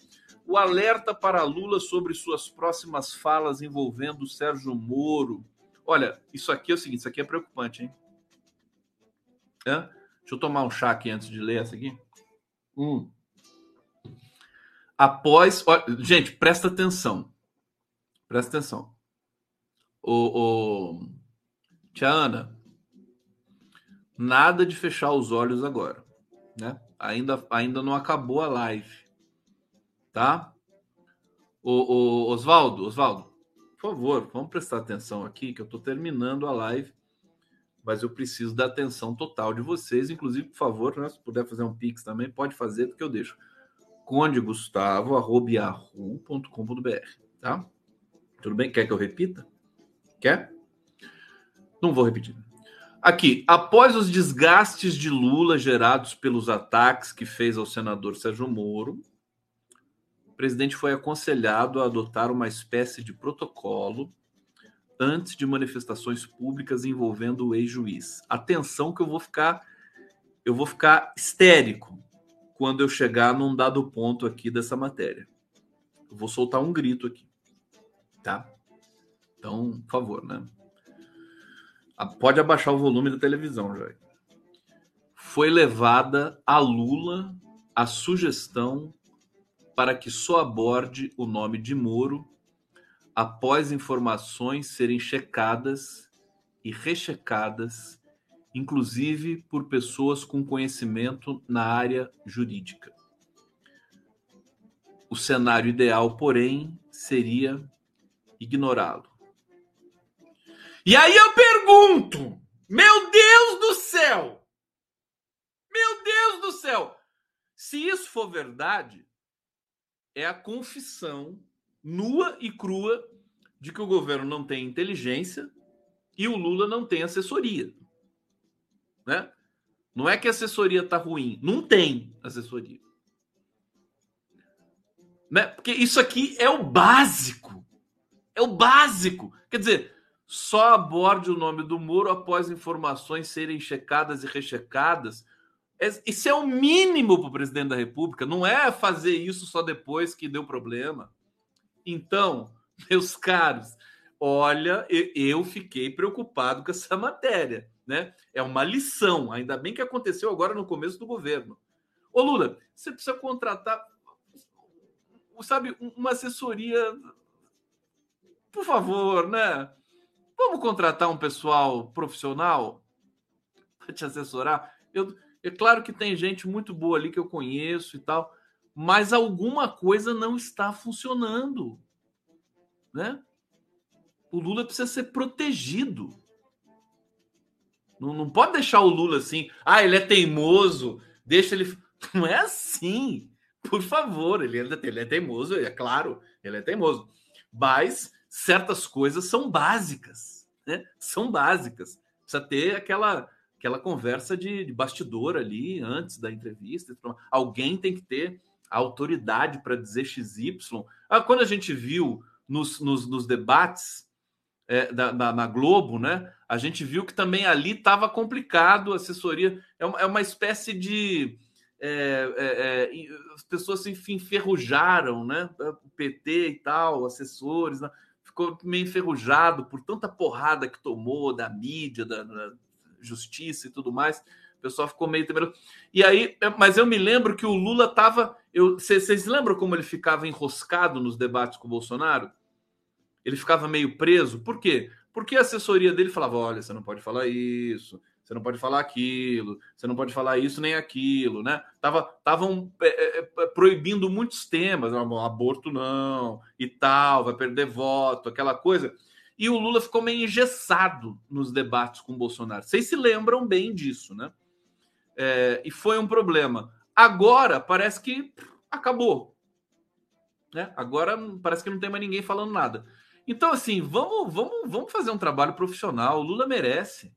O alerta para Lula sobre suas próximas falas envolvendo Sérgio Moro. Olha, isso aqui é o seguinte, isso aqui é preocupante, hein? Hã? Deixa eu tomar um chá aqui antes de ler essa aqui. Hum. Após. Ó, gente, presta atenção. Presta atenção. O, o... Tia Ana, nada de fechar os olhos agora, né? Ainda, ainda não acabou a live, tá? O, o Oswaldo, Oswaldo, por favor, vamos prestar atenção aqui, que eu estou terminando a live, mas eu preciso da atenção total de vocês. Inclusive, por favor, né, se puder fazer um pix também, pode fazer, porque eu deixo condegustavo.com.br, tá? Tudo bem? Quer que eu repita? Quer? Não vou repetir. Aqui, após os desgastes de Lula gerados pelos ataques que fez ao senador Sérgio Moro, o presidente foi aconselhado a adotar uma espécie de protocolo antes de manifestações públicas envolvendo o ex-juiz. Atenção que eu vou ficar eu vou ficar histérico quando eu chegar num dado ponto aqui dessa matéria. Eu vou soltar um grito aqui, tá? Então, por favor, né? Ah, pode abaixar o volume da televisão, Jair. Foi levada a Lula a sugestão para que só aborde o nome de Moro após informações serem checadas e rechecadas, inclusive por pessoas com conhecimento na área jurídica. O cenário ideal, porém, seria ignorá-lo. E aí eu pergunto, meu Deus do céu! Meu Deus do céu! Se isso for verdade, é a confissão nua e crua de que o governo não tem inteligência e o Lula não tem assessoria. Né? Não é que a assessoria está ruim, não tem assessoria. Né? Porque isso aqui é o básico. É o básico. Quer dizer, só aborde o nome do Moro após informações serem checadas e rechecadas. Isso é o mínimo para o presidente da República. Não é fazer isso só depois que deu problema. Então, *laughs* meus caros, olha, eu fiquei preocupado com essa matéria, né? É uma lição, ainda bem que aconteceu agora no começo do governo. Ô Lula, você precisa contratar, sabe, uma assessoria, por favor, né? Vamos contratar um pessoal profissional para te assessorar. Eu, é claro que tem gente muito boa ali que eu conheço e tal, mas alguma coisa não está funcionando, né? O Lula precisa ser protegido. Não, não pode deixar o Lula assim. Ah, ele é teimoso. Deixa ele. Não é assim. Por favor, ele é, ele é teimoso, é claro, ele é teimoso. Mas certas coisas são básicas, né? São básicas. Precisa ter aquela aquela conversa de, de bastidor ali antes da entrevista. Alguém tem que ter a autoridade para dizer XY. Ah, quando a gente viu nos, nos, nos debates é, da, da, na Globo, né? A gente viu que também ali estava complicado assessoria. É uma, é uma espécie de. É, é, é as pessoas se enferrujaram, né? O PT e tal, assessores, né? ficou meio enferrujado por tanta porrada que tomou da mídia, da, da justiça e tudo mais pessoal ficou meio temeroso. E aí, mas eu me lembro que o Lula estava. Vocês lembram como ele ficava enroscado nos debates com o Bolsonaro? Ele ficava meio preso. Por quê? Porque a assessoria dele falava: olha, você não pode falar isso, você não pode falar aquilo, você não pode falar isso nem aquilo, né? Estavam é, é, é, proibindo muitos temas, aborto não, e tal, vai perder voto, aquela coisa. E o Lula ficou meio engessado nos debates com o Bolsonaro. Vocês se lembram bem disso, né? É, e foi um problema. Agora parece que acabou. Né? Agora parece que não tem mais ninguém falando nada. Então, assim, vamos, vamos, vamos fazer um trabalho profissional. O Lula merece.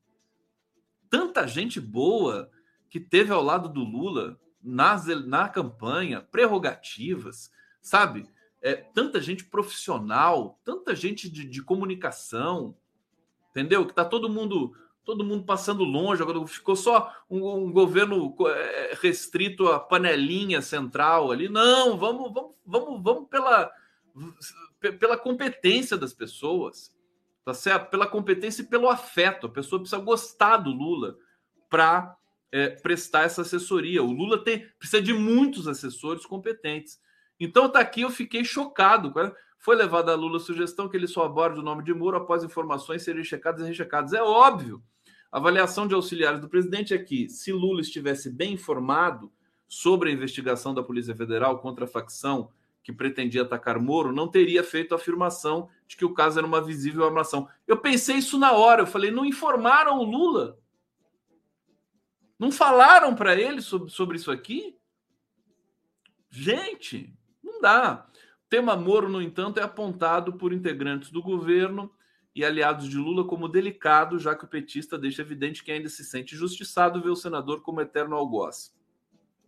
Tanta gente boa que teve ao lado do Lula nas, na campanha, prerrogativas, sabe? É, tanta gente profissional, tanta gente de, de comunicação, entendeu? Que tá todo mundo todo mundo passando longe, agora ficou só um, um, governo é, restrito à panelinha central ali. Não, vamos, vamos, vamos, vamos pela, pela competência das pessoas, tá certo? Pela competência e pelo afeto. A pessoa precisa gostar do Lula para é, prestar essa assessoria. O Lula tem, precisa de muitos assessores competentes. Então, tá aqui, eu fiquei chocado. Foi levada a Lula a sugestão que ele só aborde o nome de Moro após informações serem checadas e rechecadas. É óbvio a avaliação de auxiliares do presidente é que, se Lula estivesse bem informado sobre a investigação da Polícia Federal contra a facção que pretendia atacar Moro, não teria feito a afirmação de que o caso era uma visível armação. Eu pensei isso na hora, eu falei, não informaram o Lula? Não falaram para ele sobre, sobre isso aqui? Gente, não dá. O tema Moro, no entanto, é apontado por integrantes do governo e aliados de Lula como delicado, já que o petista deixa evidente que ainda se sente justiçado ver o senador como eterno algoz.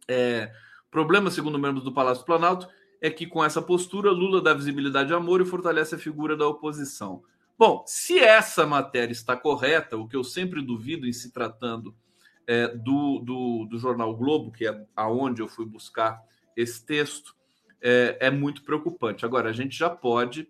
É, problema, segundo membros do Palácio do Planalto, é que com essa postura Lula dá visibilidade a amor e fortalece a figura da oposição. Bom, se essa matéria está correta, o que eu sempre duvido em se tratando é, do, do, do, jornal Globo, que é aonde eu fui buscar esse texto, é, é muito preocupante. Agora, a gente já pode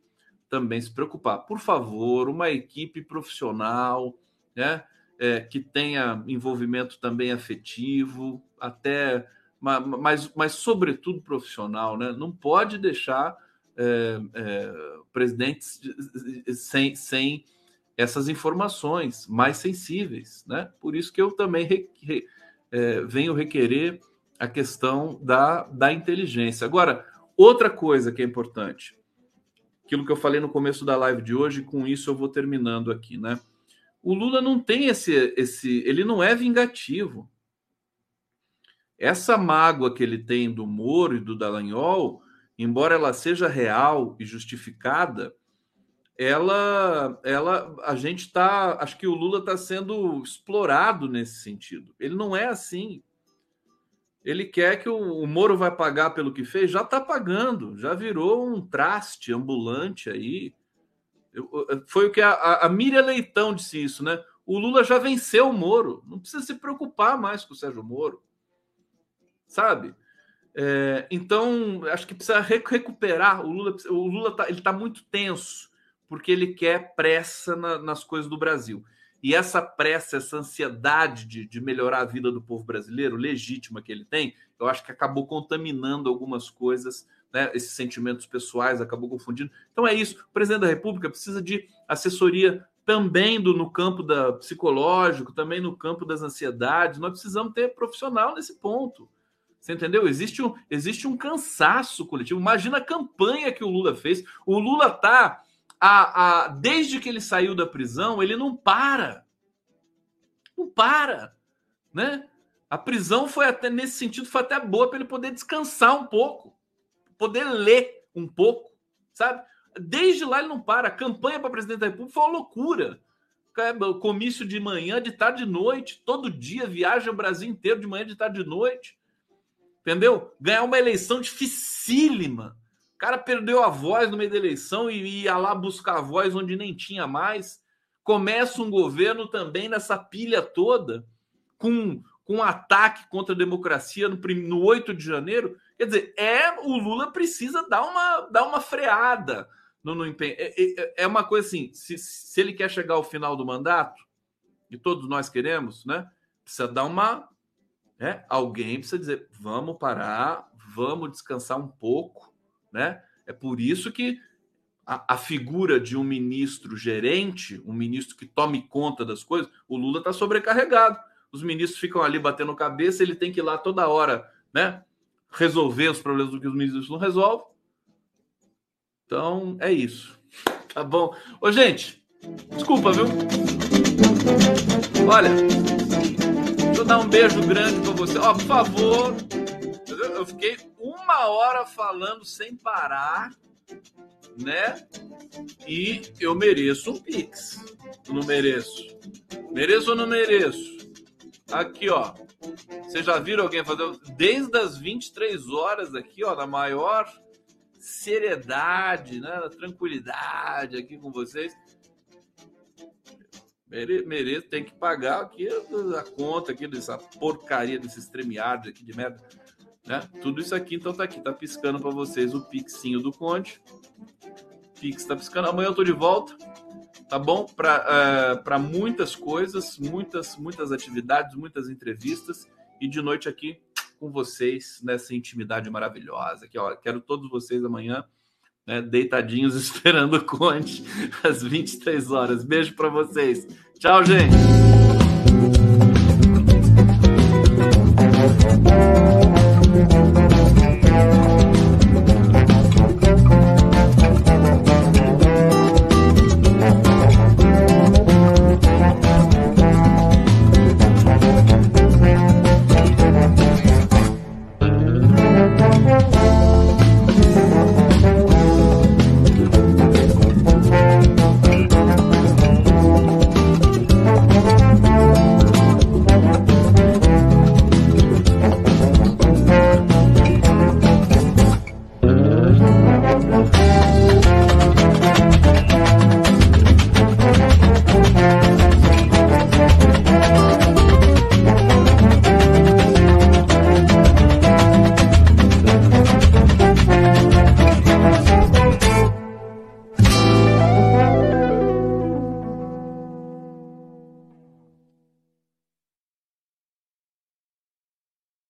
também se preocupar. Por favor, uma equipe profissional, né? É, que tenha envolvimento também afetivo, até, mas, mas sobretudo profissional, né? Não pode deixar é, é, presidentes sem, sem essas informações mais sensíveis, né? Por isso que eu também re, re, é, venho requerer a questão da, da inteligência. Agora, outra coisa que é importante, aquilo que eu falei no começo da live de hoje, com isso eu vou terminando aqui, né? O Lula não tem esse, esse, ele não é vingativo. Essa mágoa que ele tem do Moro e do Dallagnol, embora ela seja real e justificada, ela, ela, a gente está, acho que o Lula está sendo explorado nesse sentido. Ele não é assim. Ele quer que o, o Moro vai pagar pelo que fez, já está pagando, já virou um traste ambulante aí. Eu, foi o que a, a, a Miriam Leitão disse isso, né? O Lula já venceu o Moro, não precisa se preocupar mais com o Sérgio Moro, sabe? É, então, acho que precisa recuperar. O Lula, o Lula tá, ele está muito tenso porque ele quer pressa na, nas coisas do Brasil. E essa pressa, essa ansiedade de, de, melhorar a vida do povo brasileiro, legítima que ele tem, eu acho que acabou contaminando algumas coisas, né? esses sentimentos pessoais, acabou confundindo. Então é isso. O presidente da República precisa de assessoria também do, no campo da psicológico, também no campo das ansiedades. Nós precisamos ter profissional nesse ponto. Você entendeu? Existe um, existe um cansaço coletivo. Imagina a campanha que o Lula fez. O Lula está a, a, desde que ele saiu da prisão, ele não para. Não para, né? A prisão foi até nesse sentido foi até boa para ele poder descansar um pouco, poder ler um pouco, sabe? Desde lá ele não para. A campanha para presidente da República foi uma loucura. Comício de manhã, de tarde, de noite, todo dia viaja o Brasil inteiro de manhã, de tarde, de noite. Entendeu? Ganhar uma eleição dificílima cara perdeu a voz no meio da eleição e ia lá buscar a voz onde nem tinha mais. Começa um governo também nessa pilha toda, com, com um ataque contra a democracia no, no 8 de janeiro. Quer dizer, é o Lula precisa dar uma, dar uma freada no, no empenho. É, é, é uma coisa assim: se, se ele quer chegar ao final do mandato, e todos nós queremos, né? Precisa dar uma. É, alguém precisa dizer: vamos parar, vamos descansar um pouco né? É por isso que a, a figura de um ministro gerente, um ministro que tome conta das coisas, o Lula está sobrecarregado. Os ministros ficam ali batendo cabeça, ele tem que ir lá toda hora, né? Resolver os problemas do que os ministros não resolvem. Então, é isso. *laughs* Tá bom? Ô, gente, desculpa, viu? Olha, deixa eu dar um beijo grande para você. Ó, por favor, eu fiquei uma hora falando sem parar, né? E eu mereço um Pix. Não mereço? Mereço ou não mereço? Aqui, ó. Vocês já viram alguém fazer desde as 23 horas aqui, ó, na maior seriedade, né, na tranquilidade aqui com vocês. Mere, mereço, tem que pagar aqui a, conta aqui dessa porcaria desse StreamYard aqui de merda. Né? Tudo isso aqui, então tá aqui, tá piscando para vocês o pixinho do Conde. Pix tá piscando. Amanhã eu tô de volta, tá bom? Para uh, muitas coisas, muitas, muitas atividades, muitas entrevistas. E de noite aqui com vocês nessa intimidade maravilhosa. Ó, quero todos vocês amanhã né, deitadinhos *laughs* esperando o Conde às 23 horas. Beijo para vocês. Tchau, gente.